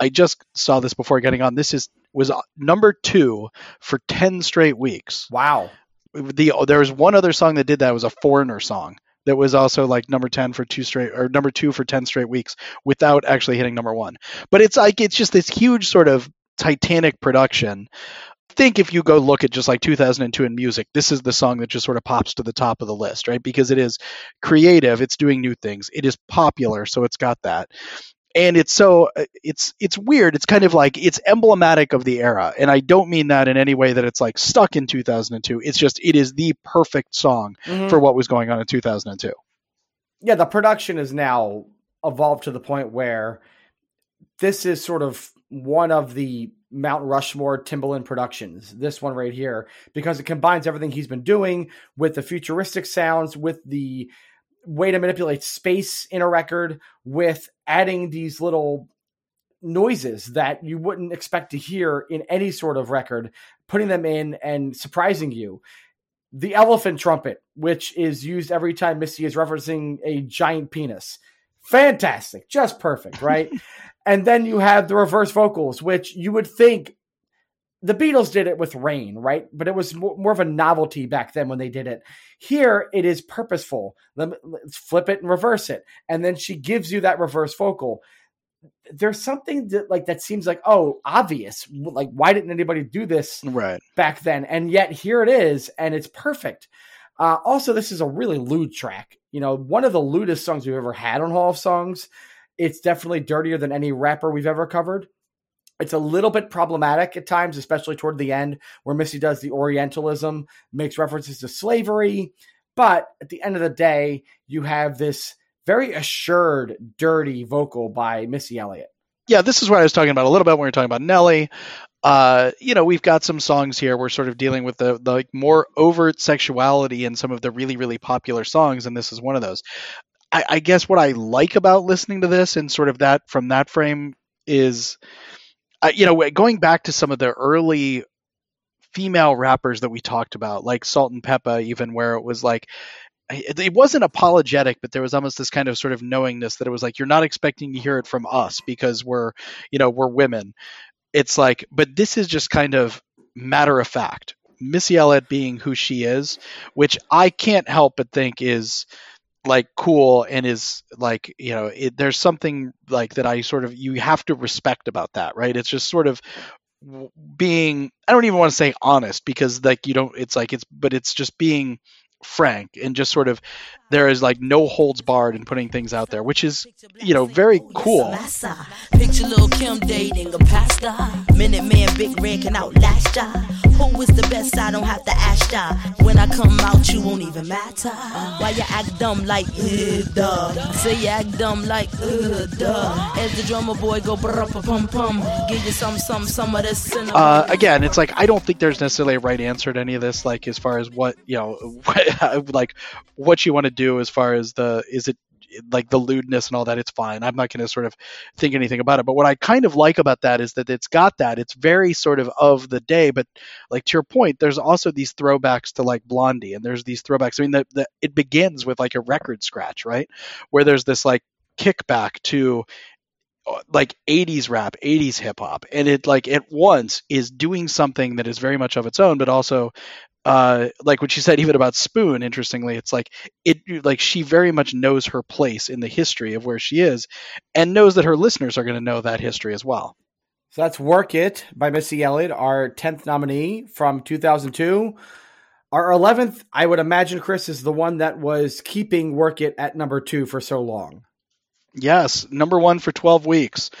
I just saw this before getting on. This is was uh, number two for 10 straight weeks Wow. the there was one other song that did that it was a foreigner song that was also like number 10 for two straight or number 2 for 10 straight weeks without actually hitting number 1 but it's like it's just this huge sort of titanic production. Think if you go look at just like 2002 in music this is the song that just sort of pops to the top of the list right? Because it is creative it's doing new things it is popular so it's got that and it's so uh, it's it's weird it's kind of like it's emblematic of the era and i don't mean that in any way that it's like stuck in 2002 it's just it is the perfect song Mhm. for what was going on in 2002 yeah, the production is now evolved to the point where this is sort of one of the Mount Rushmore Timbaland productions. This one right here, because it combines everything he's been doing with the futuristic sounds, with the way to manipulate space in a record, with adding these little noises that you wouldn't expect to hear in any sort of record, putting them in and surprising you the elephant trumpet, which is used every time Missy is referencing a giant penis. Fantastic, just perfect, right? and then you have the reverse vocals, which you would think the Beatles did it with Rain, right? But it was more of a novelty back then when they did it. Here, it is purposeful. Let's flip it and reverse it, and then she gives you that reverse vocal. There's something that like that seems like oh obvious. Like why didn't anybody do this right back then and yet here it is and it's perfect uh, also this is a really lewd track you know one of the lewdest songs we've ever had on hall of songs it's definitely dirtier than any rapper we've ever covered it's a little bit problematic at times especially toward the end where missy does the orientalism makes references to slavery but at the end of the day you have this very assured dirty vocal by missy elliott yeah this is what i was talking about a little bit when we were talking about nelly uh, you know, we've got some songs here. We're sort of dealing with the, the like more overt sexuality in some of the really, really popular songs, and this is one of those. I, I guess what I like about listening to this and sort of that from that frame is, uh, you know, going back to some of the early female rappers that we talked about, like Salt and Pepa, even where it was like it, wasn't apologetic, but there was almost this kind of sort of knowingness that it was like you're not expecting to hear it from us because we're, you know, we're women. It's like, but this is just kind of matter of fact. Missy Elliott being who she is, which I can't help but think is like cool and is like you know it, there's something like that I sort of you have to respect about that, right? It's just sort of being I don't even want to say honest because like you don't it's like it's but it's just being frank and just sort of there is like no holds barred in putting things out there which is you know very cool Picture Lil Kim dating a pastor. Minute Man Big Red can outlast ya. Who is the best? I don't have to ask ya. When I come out, you won't even matter. Why you act dumb like, uh, duh? Say you act dumb like, uh, duh. As the drummer boy go pum pum. Give you some, some, some of this uh, again, it's like I don't think there's necessarily a right answer to any of this. Like as far as what you know, like what you want to do as far as the is it like the lewdness and all that. It's fine. I'm not going to sort of think anything about it. But what I kind of like about that is that it's got that. It's very sort of of the day. But like to your point, there's also these throwbacks to like Blondie, and there's these throwbacks. I mean, the, the it begins with like a record scratch, right? Where there's this like kickback to uh, like 80s rap 80s hip hop and it like at once is doing something that is very much of its own but also uh, like what she said even about Spoon. Interestingly, it's like it like she very much knows her place in the history of where she is, and knows that her listeners are going to know that history as well. So that's Work It by Missy Elliott, our 10th nominee from 2002. Our 11th, I would imagine, Chris, is the one that was keeping Work It at number two for so long. Yes, number one for 12 weeks.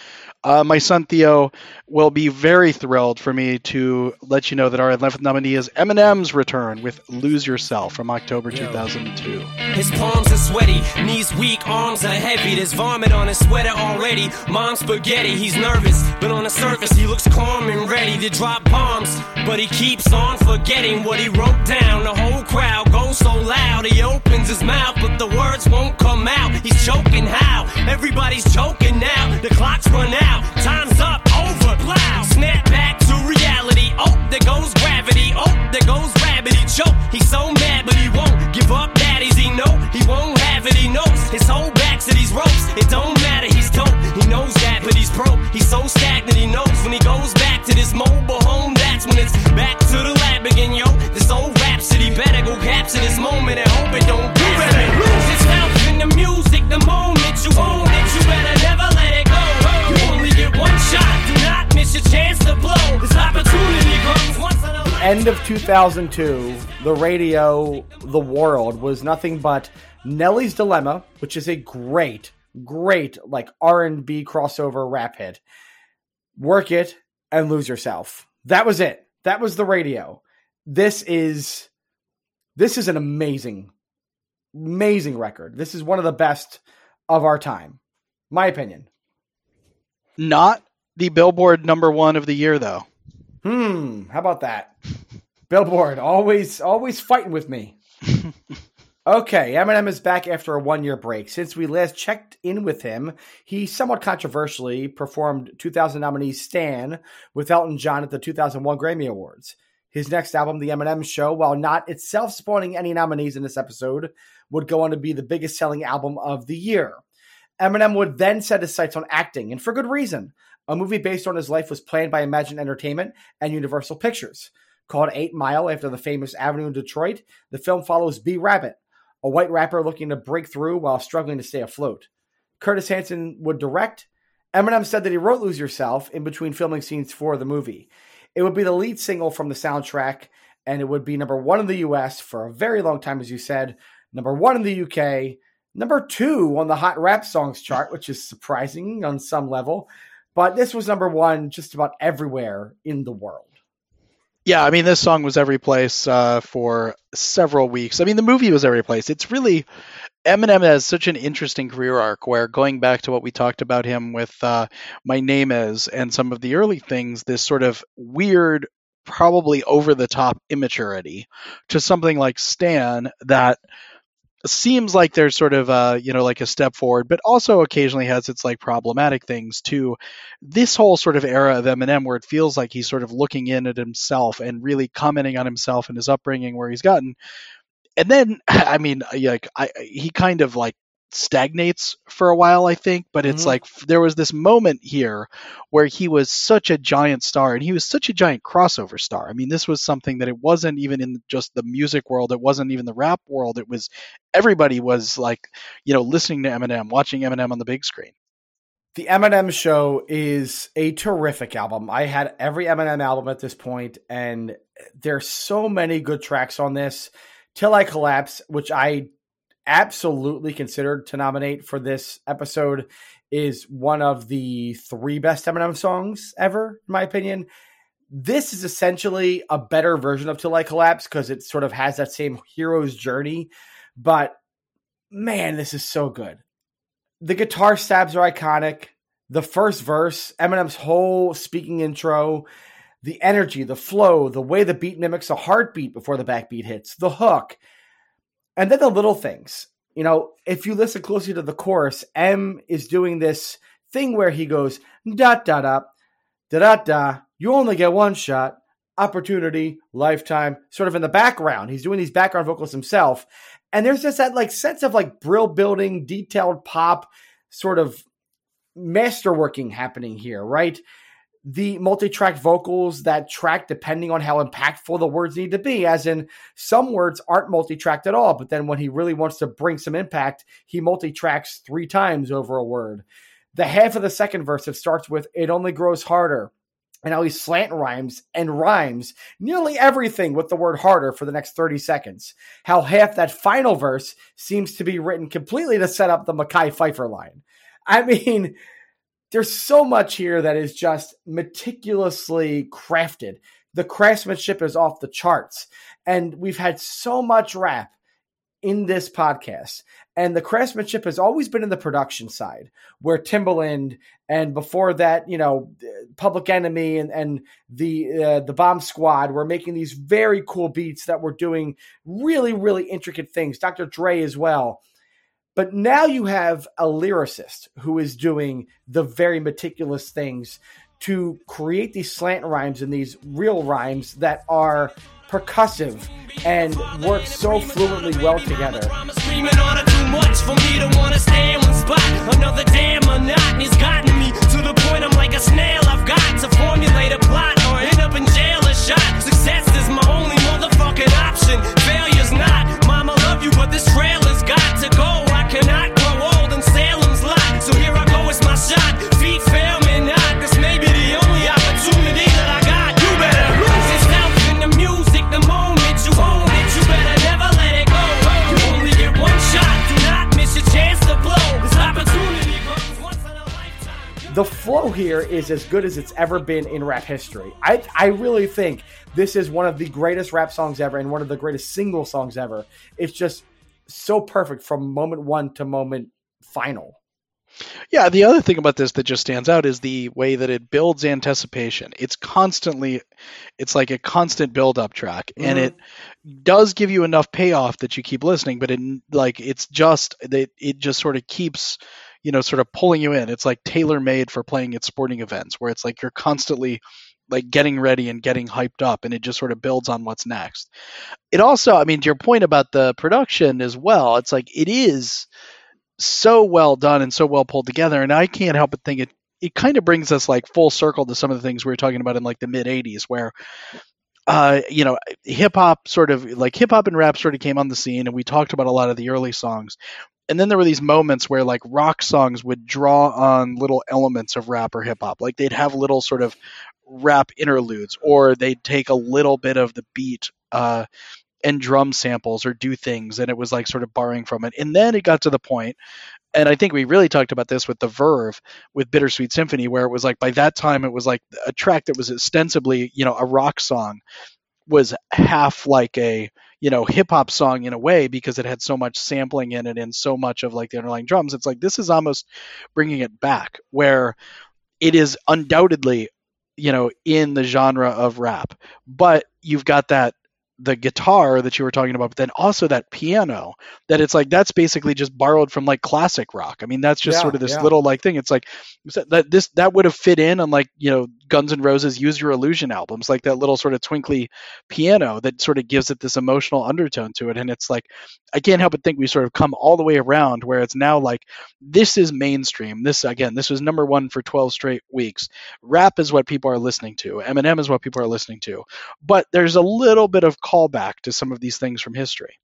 Uh, my son Theo will be very thrilled for me to let you know that our 11th nominee is Eminem's return with Lose Yourself from October 2002. His palms are sweaty, knees weak, arms are heavy. There's vomit on his sweater already. Mom's spaghetti, he's nervous, but on the surface he looks calm and ready to drop bombs. But he keeps on forgetting what he wrote down. The whole crowd goes so loud, he opens his mouth, but the words won't come out. He's choking how? Everybody's choking now. The clock's run out, time's up, over, loud. Snap back to reality. Oh, there goes gravity. Oh, there goes. He choke. He's so mad, but he won't give up. Daddies, he know he won't have it. He knows his whole back to these ropes. It don't matter. He's dope. He knows that, but he's broke. He's so stagnant. He knows when he goes back to this mobile home. That's when it's back to the lab again, yo. This old rhapsody better go capture this moment and hope it don't do better. Lose yourself in the music the moment you own End of 2002, the radio, the world was nothing but Nelly's Dilemma, which is a great, great like R&B crossover rap hit. Work it and lose yourself. That was it. That was the radio. This is this is an amazing amazing record. This is one of the best of our time. My opinion. Not the Billboard number one of the year, though. Hmm, how about that? Billboard always always fighting with me. Okay, Eminem is back after a one-year break. Since we last checked in with him, he somewhat controversially performed 2000 nominee Stan with Elton John at the 2001 Grammy Awards. His next album, The Eminem Show, while not itself spawning any nominees in this episode, would go on to be the biggest selling album of the year. Eminem would then set his sights on acting, and for good reason. A movie based on his life was planned by Imagine Entertainment and Universal Pictures. Called Eight Mile after the famous avenue in Detroit, the film follows B. Rabbit, a white rapper looking to break through while struggling to stay afloat. Curtis Hanson would direct. Eminem said that he wrote Lose Yourself in between filming scenes for the movie. It would be the lead single from the soundtrack, and it would be number one in the US for a very long time, as you said, number one in the UK, number two on the Hot Rap Songs chart, which is surprising on some level. But this was number one just about everywhere in the world. Yeah, I mean, this song was every place uh, for several weeks. I mean, the movie was every place. It's really Eminem has such an interesting career arc where going back to what we talked about him with uh, My Name Is and some of the early things, this sort of weird, probably over the top immaturity to something like Stan that seems like there's sort of a you know like a step forward but also occasionally has its like problematic things too. This whole sort of era of eminem where it feels like he's sort of looking in at himself and really commenting on himself and his upbringing where he's gotten. And then i mean like I, he kind of like stagnates for a while i think but it's Mhm. like there was this moment here where he was such a giant star and he was such a giant crossover star i mean this was something that it wasn't even in just the music world it wasn't even the rap world it was everybody was like you know listening to eminem watching eminem on the big screen The Eminem Show is a terrific album. I had every Eminem album at this point, and there's so many good tracks on this. Till I Collapse, which I absolutely considered to nominate for this episode, is one of the three best Eminem songs ever, in my opinion. This is essentially a better version of Till I Collapse because it sort of has that same hero's journey. But man, this is so good the guitar stabs are iconic. The first verse, Eminem's whole speaking intro, the energy, the flow, the way the beat mimics a heartbeat before the backbeat hits, the hook, and then the little things. You know, if you listen closely to the chorus, M is doing this thing where he goes da da da da da da. You only get one shot. Opportunity, lifetime, sort of in the background. He's doing these background vocals himself. And there's just that like sense of like brill building, detailed pop, sort of masterworking happening here, right? The multi-track vocals that track depending on how impactful the words need to be as in some words aren't multi-tracked at all but then when he really wants to bring some impact he multi-tracks three times over a word the half of the second verse it starts with it only grows harder and how he slant rhymes and rhymes nearly everything with the word harder for the next 30 seconds. How half that final verse seems to be written completely to set up the Mackay Pfeiffer line. I mean, there's so much here that is just meticulously crafted. The craftsmanship is off the charts. And we've had so much rap in this podcast. And the craftsmanship has always been in the production side, where Timbaland and before that, you know, Public Enemy and and the uh, the Bomb Squad were making these very cool beats that were doing really really intricate things. Dr. Dre as well. But now you have a lyricist who is doing the very meticulous things to create these slant rhymes and these real rhymes that are percussive and work so fluently well together. Success is my only motherfucking option. Failure's not. Mama love you, but this here is as good as it's ever been in rap history. I, I really think this is one of the greatest rap songs ever and one of the greatest single songs ever. It's just so perfect from moment one to moment final. Yeah, the other thing about this that just stands out is the way that it builds anticipation. It's constantly, it's like a constant build-up track, and Mhm. it does give you enough payoff that you keep listening. But it like it's just that it just sort of keeps, you know, sort of pulling you in. It's like tailor-made for playing at sporting events, where it's like you're constantly like getting ready and getting hyped up, and it just sort of builds on what's next. It also, I mean, to your point about the production as well, it's like it is so well done and so well pulled together and i can't help but think it it kind of brings us like full circle to some of the things we were talking about in like the mid 80s where uh you know hip hop sort of like hip hop and rap sort of came on the scene and we talked about a lot of the early songs. And then there were these moments where like rock songs would draw on little elements of rap or hip hop. Like they'd have little sort of rap interludes or they'd take a little bit of the beat uh and drum samples or do things and it was like sort of borrowing from it. And then it got to the point and i think we really talked about this with the verve with bittersweet symphony where it was like by that time it was like a track that was ostensibly you know a rock song was half like a you know hip hop song in a way because it had so much sampling in it and so much of like the underlying drums. It's like this is almost bringing it back where it is undoubtedly you know in the genre of rap. But you've got that the guitar that you were talking about, but then also that piano that it's like that's basically just borrowed from like classic rock. I mean, that's just Yeah, sort of this yeah. little like thing. It's like that this that would have fit in on like you know Guns N' Roses Use Your Illusion albums, like that little sort of twinkly piano that sort of gives it this emotional undertone to it. And it's like I can't help but think we sort of come all the way around where it's now like this is mainstream. This again, this was number one for 12 straight weeks. Rap is what people are listening to. Eminem is what people are listening to but there's a little bit of callback to some of these things from history.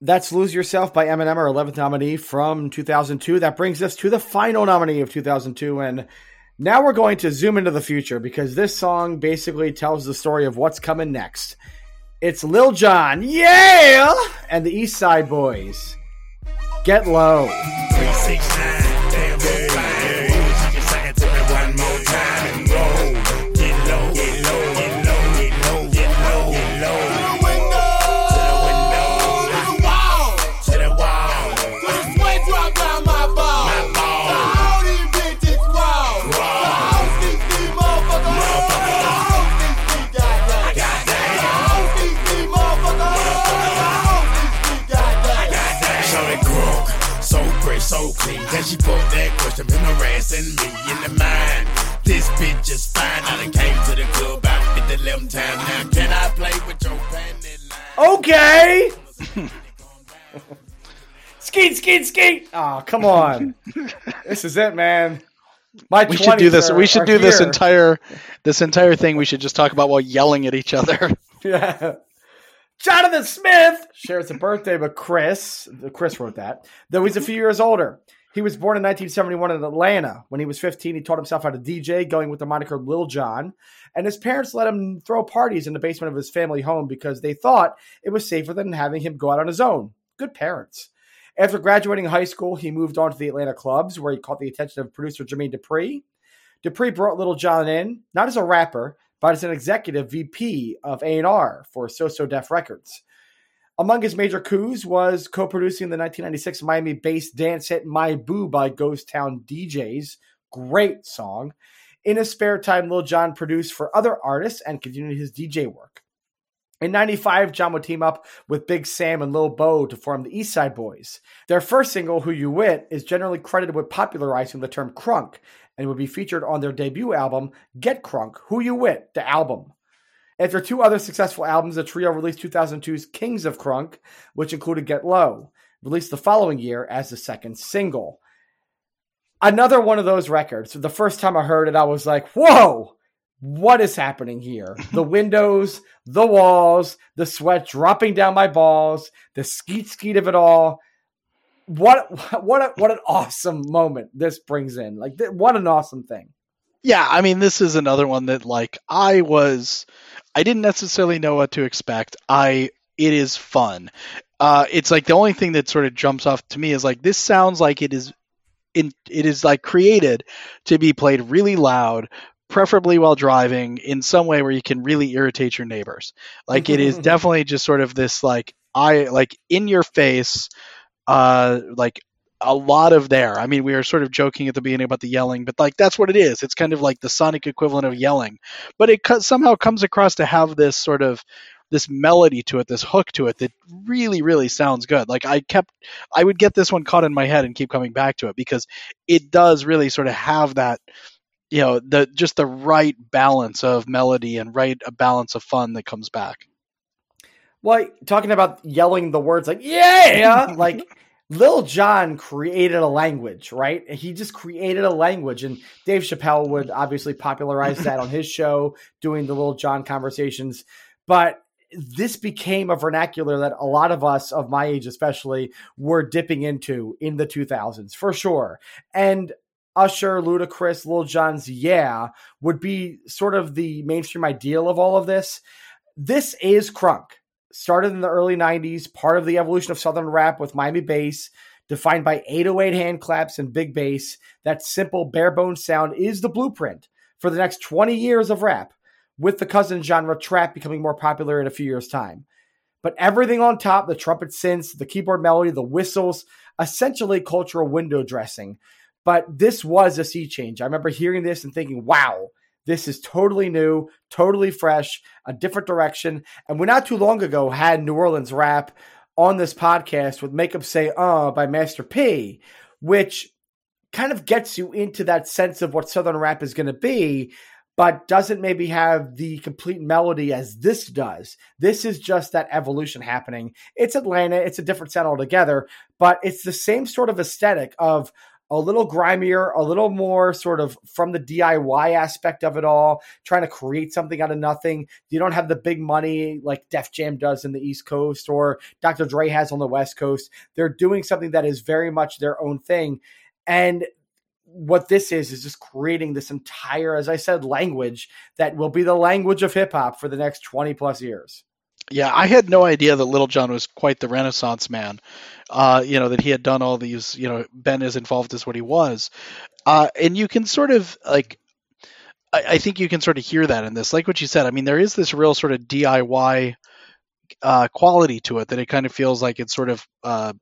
That's Lose Yourself by Eminem, our 11th nominee from 2002. That brings us to the final nominee of 2002. And now we're going to zoom into the future because this song basically tells the story of what's coming next. It's Lil Jon, yeah, and the East Side Boys. Get low. She put that question in harassing me in the mind? This bitch is fine. I done came to the club about 50 11 time. Now can I play with your panty line? Okay. skeet, skeet, skeet. Oh, come on. this is it, man. My we should do this. are- we should are do this entire this entire thing. We should just talk about while yelling at each other. Yeah. Jonathan Smith shares a birthday with Chris. Chris wrote that. Though he's a few years older. He was born in 1971 in Atlanta. When he was 15, he taught himself how to DJ, going with the moniker Lil John. And his parents let him throw parties in the basement of his family home because they thought it was safer than having him go out on his own. Good parents. After graduating high school, he moved on to the Atlanta clubs where he caught the attention of producer Jermaine Dupri. Dupree brought Little John in, not as a rapper, but as an executive VP of A&R for So So Def Records. Among his major coups was co-producing the 1996 Miami-based dance hit "My Boo" by Ghost Town DJs. Great song. In his spare time, Lil Jon produced for other artists and continued his DJ work. In 95, John would team up with Big Sam and Lil Bo to form the East Side Boys. Their first single, Who You Wit, is generally credited with popularizing the term crunk and would be featured on their debut album, Get Crunk, Who You Wit, the album. After two other successful albums, the trio released 2002's Kings of Crunk, which included Get Low, released the following year as the second single. Another one of those records. The first time I heard it, I was like, whoa, what is happening here? The windows, the walls, the sweat dropping down my balls, the skeet skeet of it all. What what a, what an awesome moment this brings in. Like what an awesome thing. Yeah, I mean, this is another one that like I was, I didn't necessarily know what to expect. I it is fun. Uh, it's like the only thing that sort of jumps off to me is like this sounds like it is, in it is like created to be played really loud, preferably while driving, in some way where you can really irritate your neighbors. Like it is definitely just sort of this like I like in your face, uh, like a lot of there. I mean, we were sort of joking at the beginning about the yelling, but like that's what it is. It's kind of like the sonic equivalent of yelling, but it co- somehow comes across to have this sort of this melody to it, this hook to it that really, really sounds good. Like I kept, I would get this one caught in my head and keep coming back to it because it does really sort of have that, you know, the just the right balance of melody and right a balance of fun that comes back. Well, talking about yelling the words like yeah, like Lil John created a language, right? He just created a language, and Dave Chappelle would obviously popularize that on his show, doing the Lil John conversations. But this became a vernacular that a lot of us of my age, especially, were dipping into in the 2000s for sure. And Usher, Ludacris, Lil Jon's Yeah would be sort of the mainstream ideal of all of this. This is crunk started in the early 90s, part of the evolution of Southern rap with Miami bass, defined by 808 hand claps and big bass. That simple, bare bones sound is the blueprint for the next 20 years of rap, with the cousin genre trap becoming more popular in a few years' time. But everything on top the trumpet synths, the keyboard melody, the whistles essentially cultural window dressing. But this was a sea change. I remember hearing this and thinking, wow, this is totally new, totally fresh, a different direction. And we not too long ago had New Orleans rap on this podcast with Make 'em Say Uh by Master P, which kind of gets you into that sense of what Southern rap is going to be, but doesn't maybe have the complete melody as this does. This is just that evolution happening. It's Atlanta, it's a different sound altogether, but it's the same sort of aesthetic of a little grimier, a little more sort of from the DIY aspect of it all, trying to create something out of nothing. You don't have the big money like Def Jam does in the East Coast or Dr. Dre has on the West Coast. They're doing something that is very much their own thing. And what this is is just creating this entire, as I said, language that will be the language of hip hop for the next 20 plus years. Yeah, I had no idea that Little John was quite the Renaissance man. Uh, you know that he had done all these. You know, been as involved as what he was, uh, and you can sort of like. I, think you can sort of hear that in this, like what you said. I mean, there is this real sort of DIY uh, quality to it that it kind of feels like it's sort of. Uh,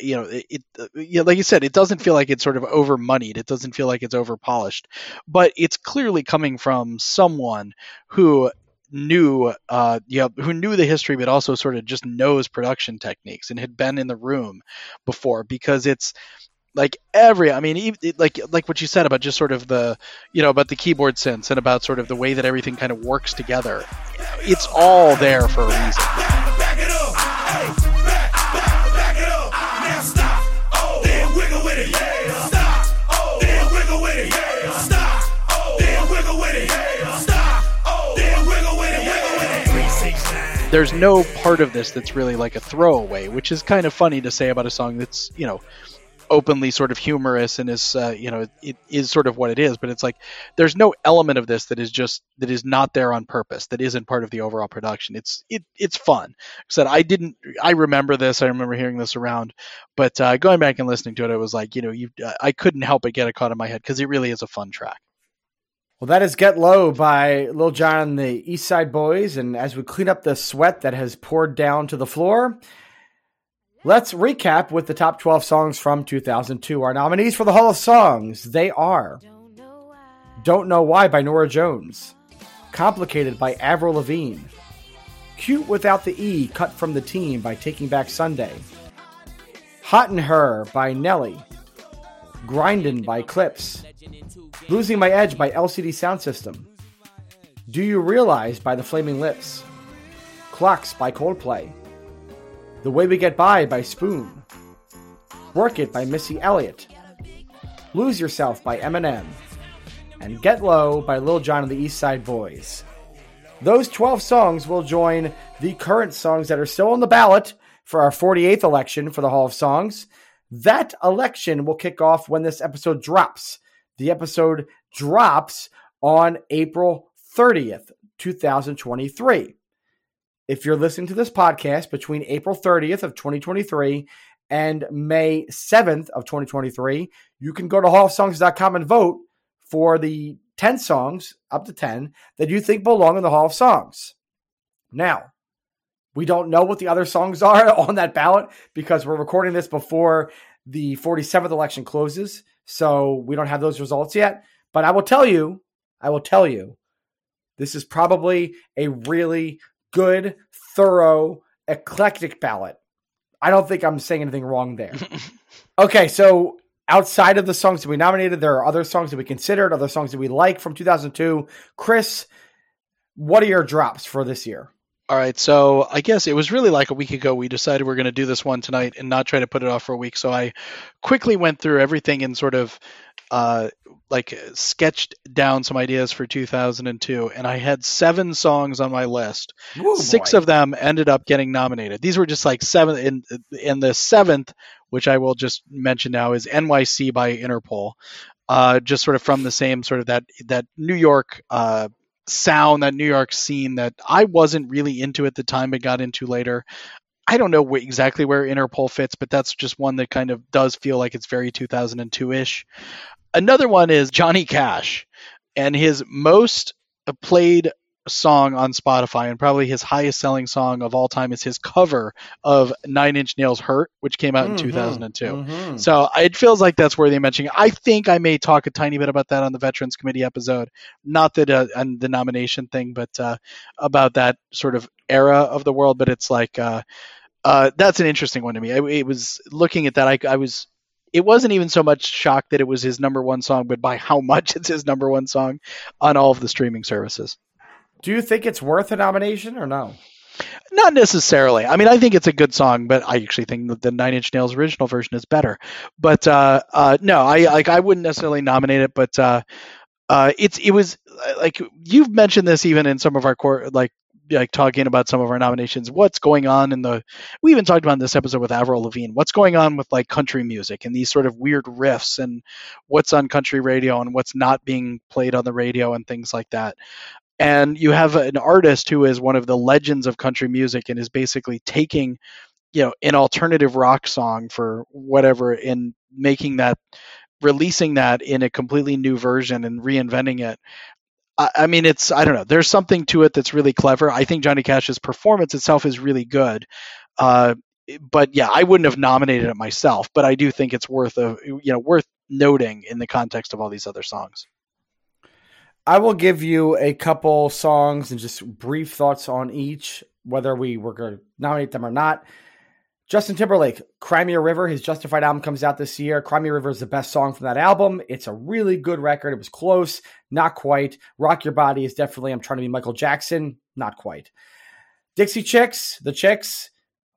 you know, it, it yeah, like you said, it doesn't feel like it's sort of over moneyed. It doesn't feel like it's over polished, but it's clearly coming from someone who knew uh yeah who knew the history but also sort of just knows production techniques and had been in the room before because it's like every i mean like like what you said about just sort of the you know about the keyboard sense and about sort of the way that everything kind of works together it's all there for a reason there's no part of this that's really like a throwaway, which is kind of funny to say about a song that's you know openly sort of humorous and is uh, you know it is sort of what it is but it's like there's no element of this that is just that is not there on purpose that isn't part of the overall production. It's it it's fun. Said I didn't I remember this I remember hearing this around but uh, going back and listening to it i was like you know you I couldn't help but get it caught in my head because it really is a fun track Well, that is Get Low by Lil Jon and the East Side Boys. And as we clean up the sweat that has poured down to the floor, let's recap with the top 12 songs from 2002. Our nominees for the Hall of Songs, they are Don't Know Why by Nora Jones, Complicated by Avril Lavigne, Cute Without the E, Cut from the Team by Taking Back Sunday, Hot in Her by Nelly, Grindin' by Clips, Losing My Edge by LCD Sound System. Do You Realize by The Flaming Lips. Clocks by Coldplay. The Way We Get By by Spoon. Work It by Missy Elliott. Lose Yourself by Eminem. And Get Low by Lil Jon and the East Side Boys. Those 12 songs will join the current songs that are still on the ballot for our 48th election for the Hall of Songs. That election will kick off when this episode drops. The episode drops on April 30th, 2023. If you're listening to this podcast between April 30th of 2023 and May 7th of 2023, you can go to hallofsongs.com and vote for the 10 songs, up to 10, that you think belong in the Hall of Songs. Now, we don't know what the other songs are on that ballot because we're recording this before the 47th election closes. So we don't have those results yet. But I will tell you, I will tell you, this is probably a really good, thorough, eclectic ballot. I don't think I'm saying anything wrong there. okay, so outside of the songs that we nominated, there are other songs that we considered, other songs that we like from 2002. Chris, what are your drops for this year? All right, so I guess it was really like a week ago we decided we're going to do this one tonight and not try to put it off for a week. So I quickly went through everything and sort of uh, like sketched down some ideas for 2002, and I had seven songs on my list. Ooh, Six boy. of them ended up getting nominated. These were just like seven. In in the seventh, which I will just mention now, is NYC by Interpol. Uh, just sort of from the same sort of that that New York uh, sound, that New York scene that I wasn't really into at the time, but got into later. I don't know wh- exactly where Interpol fits, but that's just one that kind of does feel like it's very 2002 ish. Another one is Johnny Cash and his most played song on Spotify and probably his highest selling song of all time is his cover of Nine Inch Nails Hurt, which came out in Mhm, 2002. mhm. So it feels like that's worthy of mentioning. I think I may talk a tiny bit about that on the Veterans Committee episode, not that uh, on the nomination thing, but uh, about that sort of era of the world. But it's like uh, uh, that's an interesting one to me. I, it was looking at that. I, I was. It wasn't even so much shocked that it was his number one song, but by how much it's his number one song on all of the streaming services. Do you think it's worth a nomination or no? Not necessarily. I mean, I think it's a good song, but I actually think that the Nine Inch Nails original version is better. But uh, uh, no, I like I wouldn't necessarily nominate it, but uh, uh, it's it was uh, like you've mentioned this even in some of our core like like talking about some of our nominations. What's going on in the? We even talked about this episode with Avril Lavigne. What's going on with like country music and these sort of weird riffs and what's on country radio and what's not being played on the radio and things like that and you have an artist who is one of the legends of country music and is basically taking you know an alternative rock song for whatever and making that releasing that in a completely new version and reinventing it. I, I mean it's i don't know there's something to it that's really clever. I think johnny cash's performance itself is really good uh, but yeah i wouldn't have nominated it myself but i do think it's worth a you know worth noting in the context of all these other songs I will give you a couple songs and just brief thoughts on each, whether we were going to nominate them or not. Justin Timberlake, Cry Me a River, his Justified album comes out this year. Cry Me a River is the best song from that album. It's a really good record. It was close, not quite. Rock Your Body is definitely, I'm trying to be Michael Jackson, not quite. Dixie Chicks, The Chicks,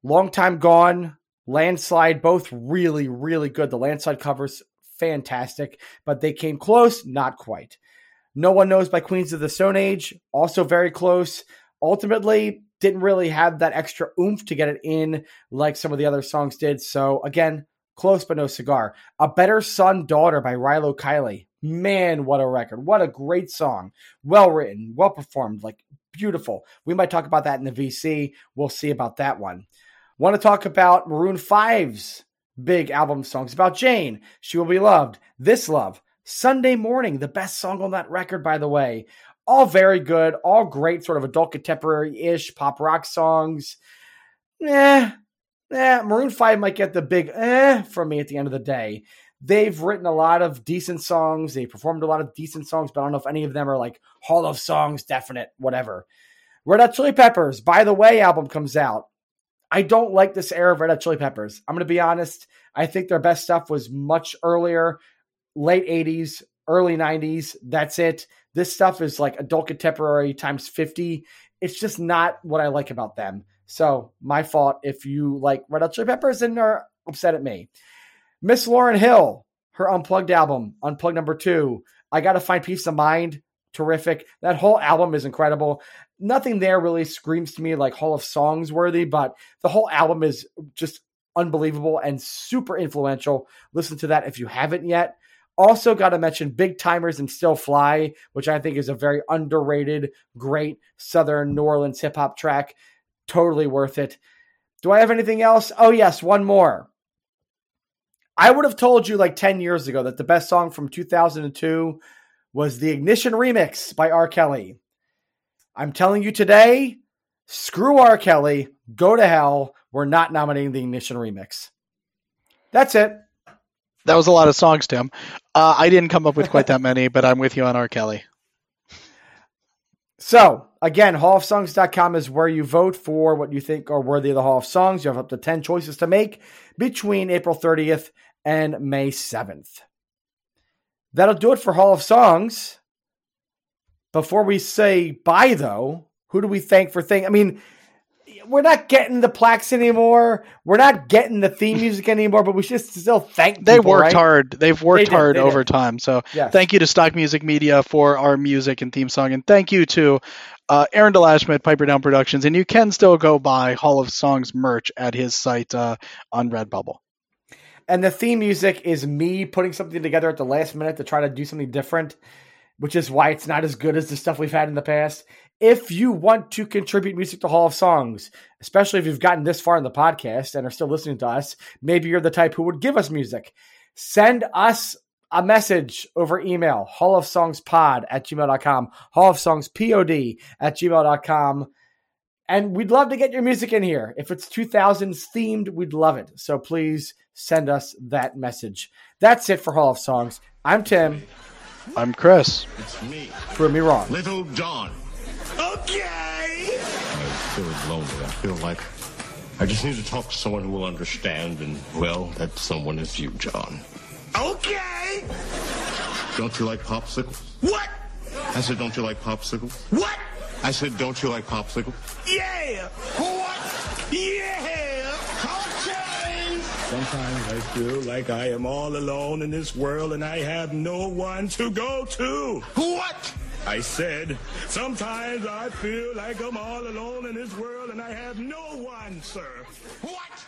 Long Time Gone, Landslide, both really, really good. The Landslide covers fantastic, but they came close, not quite. No One Knows by Queens of the Stone Age, also very close. Ultimately, didn't really have that extra oomph to get it in like some of the other songs did. So again, close but no cigar. A Better Son Daughter by Rilo Kiley. Man, what a record. What a great song. Well written, well performed, like beautiful. We might talk about that in the VC. We'll see about that one. Want to talk about Maroon 5's big album songs about Jane. She will be loved. This love. Sunday morning, the best song on that record, by the way. All very good, all great, sort of adult contemporary ish pop rock songs. Eh, eh, Maroon 5 might get the big eh from me at the end of the day. They've written a lot of decent songs. They performed a lot of decent songs, but I don't know if any of them are like Hall of Songs, definite, whatever. Red Hot Chili Peppers, By the Way album comes out. I don't like this era of Red Hot Chili Peppers. I'm going to be honest. I think their best stuff was much earlier, late 80s, early 90s. That's it. This stuff is like adult contemporary times 50. It's just not what I like about them. So, my fault if you like Red Hot Chili Peppers and are upset at me. Miss Lauren Hill, her Unplugged album, Unplugged number two. I got to find peace of mind. Terrific. That whole album is incredible. Nothing there really screams to me like Hall of Songs worthy, but the whole album is just unbelievable and super influential. Listen to that if you haven't yet. Also, got to mention Big Timers and Still Fly, which I think is a very underrated, great Southern New Orleans hip hop track. Totally worth it. Do I have anything else? Oh, yes, one more. I would have told you like 10 years ago that the best song from 2002 was the Ignition remix by R. Kelly. I'm telling you today, screw R. Kelly, go to hell. We're not nominating the Ignition remix. That's it. That was a lot of songs, Tim. Uh, I didn't come up with quite that many, but I'm with you on R. Kelly. So, again, hallofsongs.com is where you vote for what you think are worthy of the Hall of Songs. You have up to 10 choices to make between April 30th and May 7th. That'll do it for Hall of Songs. Before we say bye, though, who do we thank for thing? I mean, we're not getting the plaques anymore. We're not getting the theme music anymore, but we should still thank They people, worked right? hard. They've worked They did, hard over did. time. So Yes. thank you to Stock Music Media for our music and theme song, and thank you to uh, Aaron Delashma at Piper Down Productions. And you can still go buy Hall of Songs merch at his site uh, on Redbubble. And the theme music is me putting something together at the last minute to try to do something different, which is why it's not as good as the stuff we've had in the past. If you want to contribute music to Hall of Songs, especially if you've gotten this far in the podcast and are still listening to us, maybe you're the type who would give us music. Send us a message over email, hall of songs pod at gmail.com, hall of songs pod at gmail.com. And we'd love to get your music in here. If it's 2000s themed, we'd love it. So please send us that message. That's it for Hall of Songs. I'm Tim. I'm Chris. It's me, Prove me wrong. Little John. Okay. I feel lonely. I feel like I just need to talk to someone who will understand, and well, that someone is you, John. Okay. Don't you like popsicles? What? I said, don't you like popsicles? What? I said, don't you like popsicles? Yeah. What? Yeah. Okay. Sometimes I feel like I am all alone in this world and I have no one to go to. What? I said, sometimes I feel like I'm all alone in this world and I have no one, sir. What?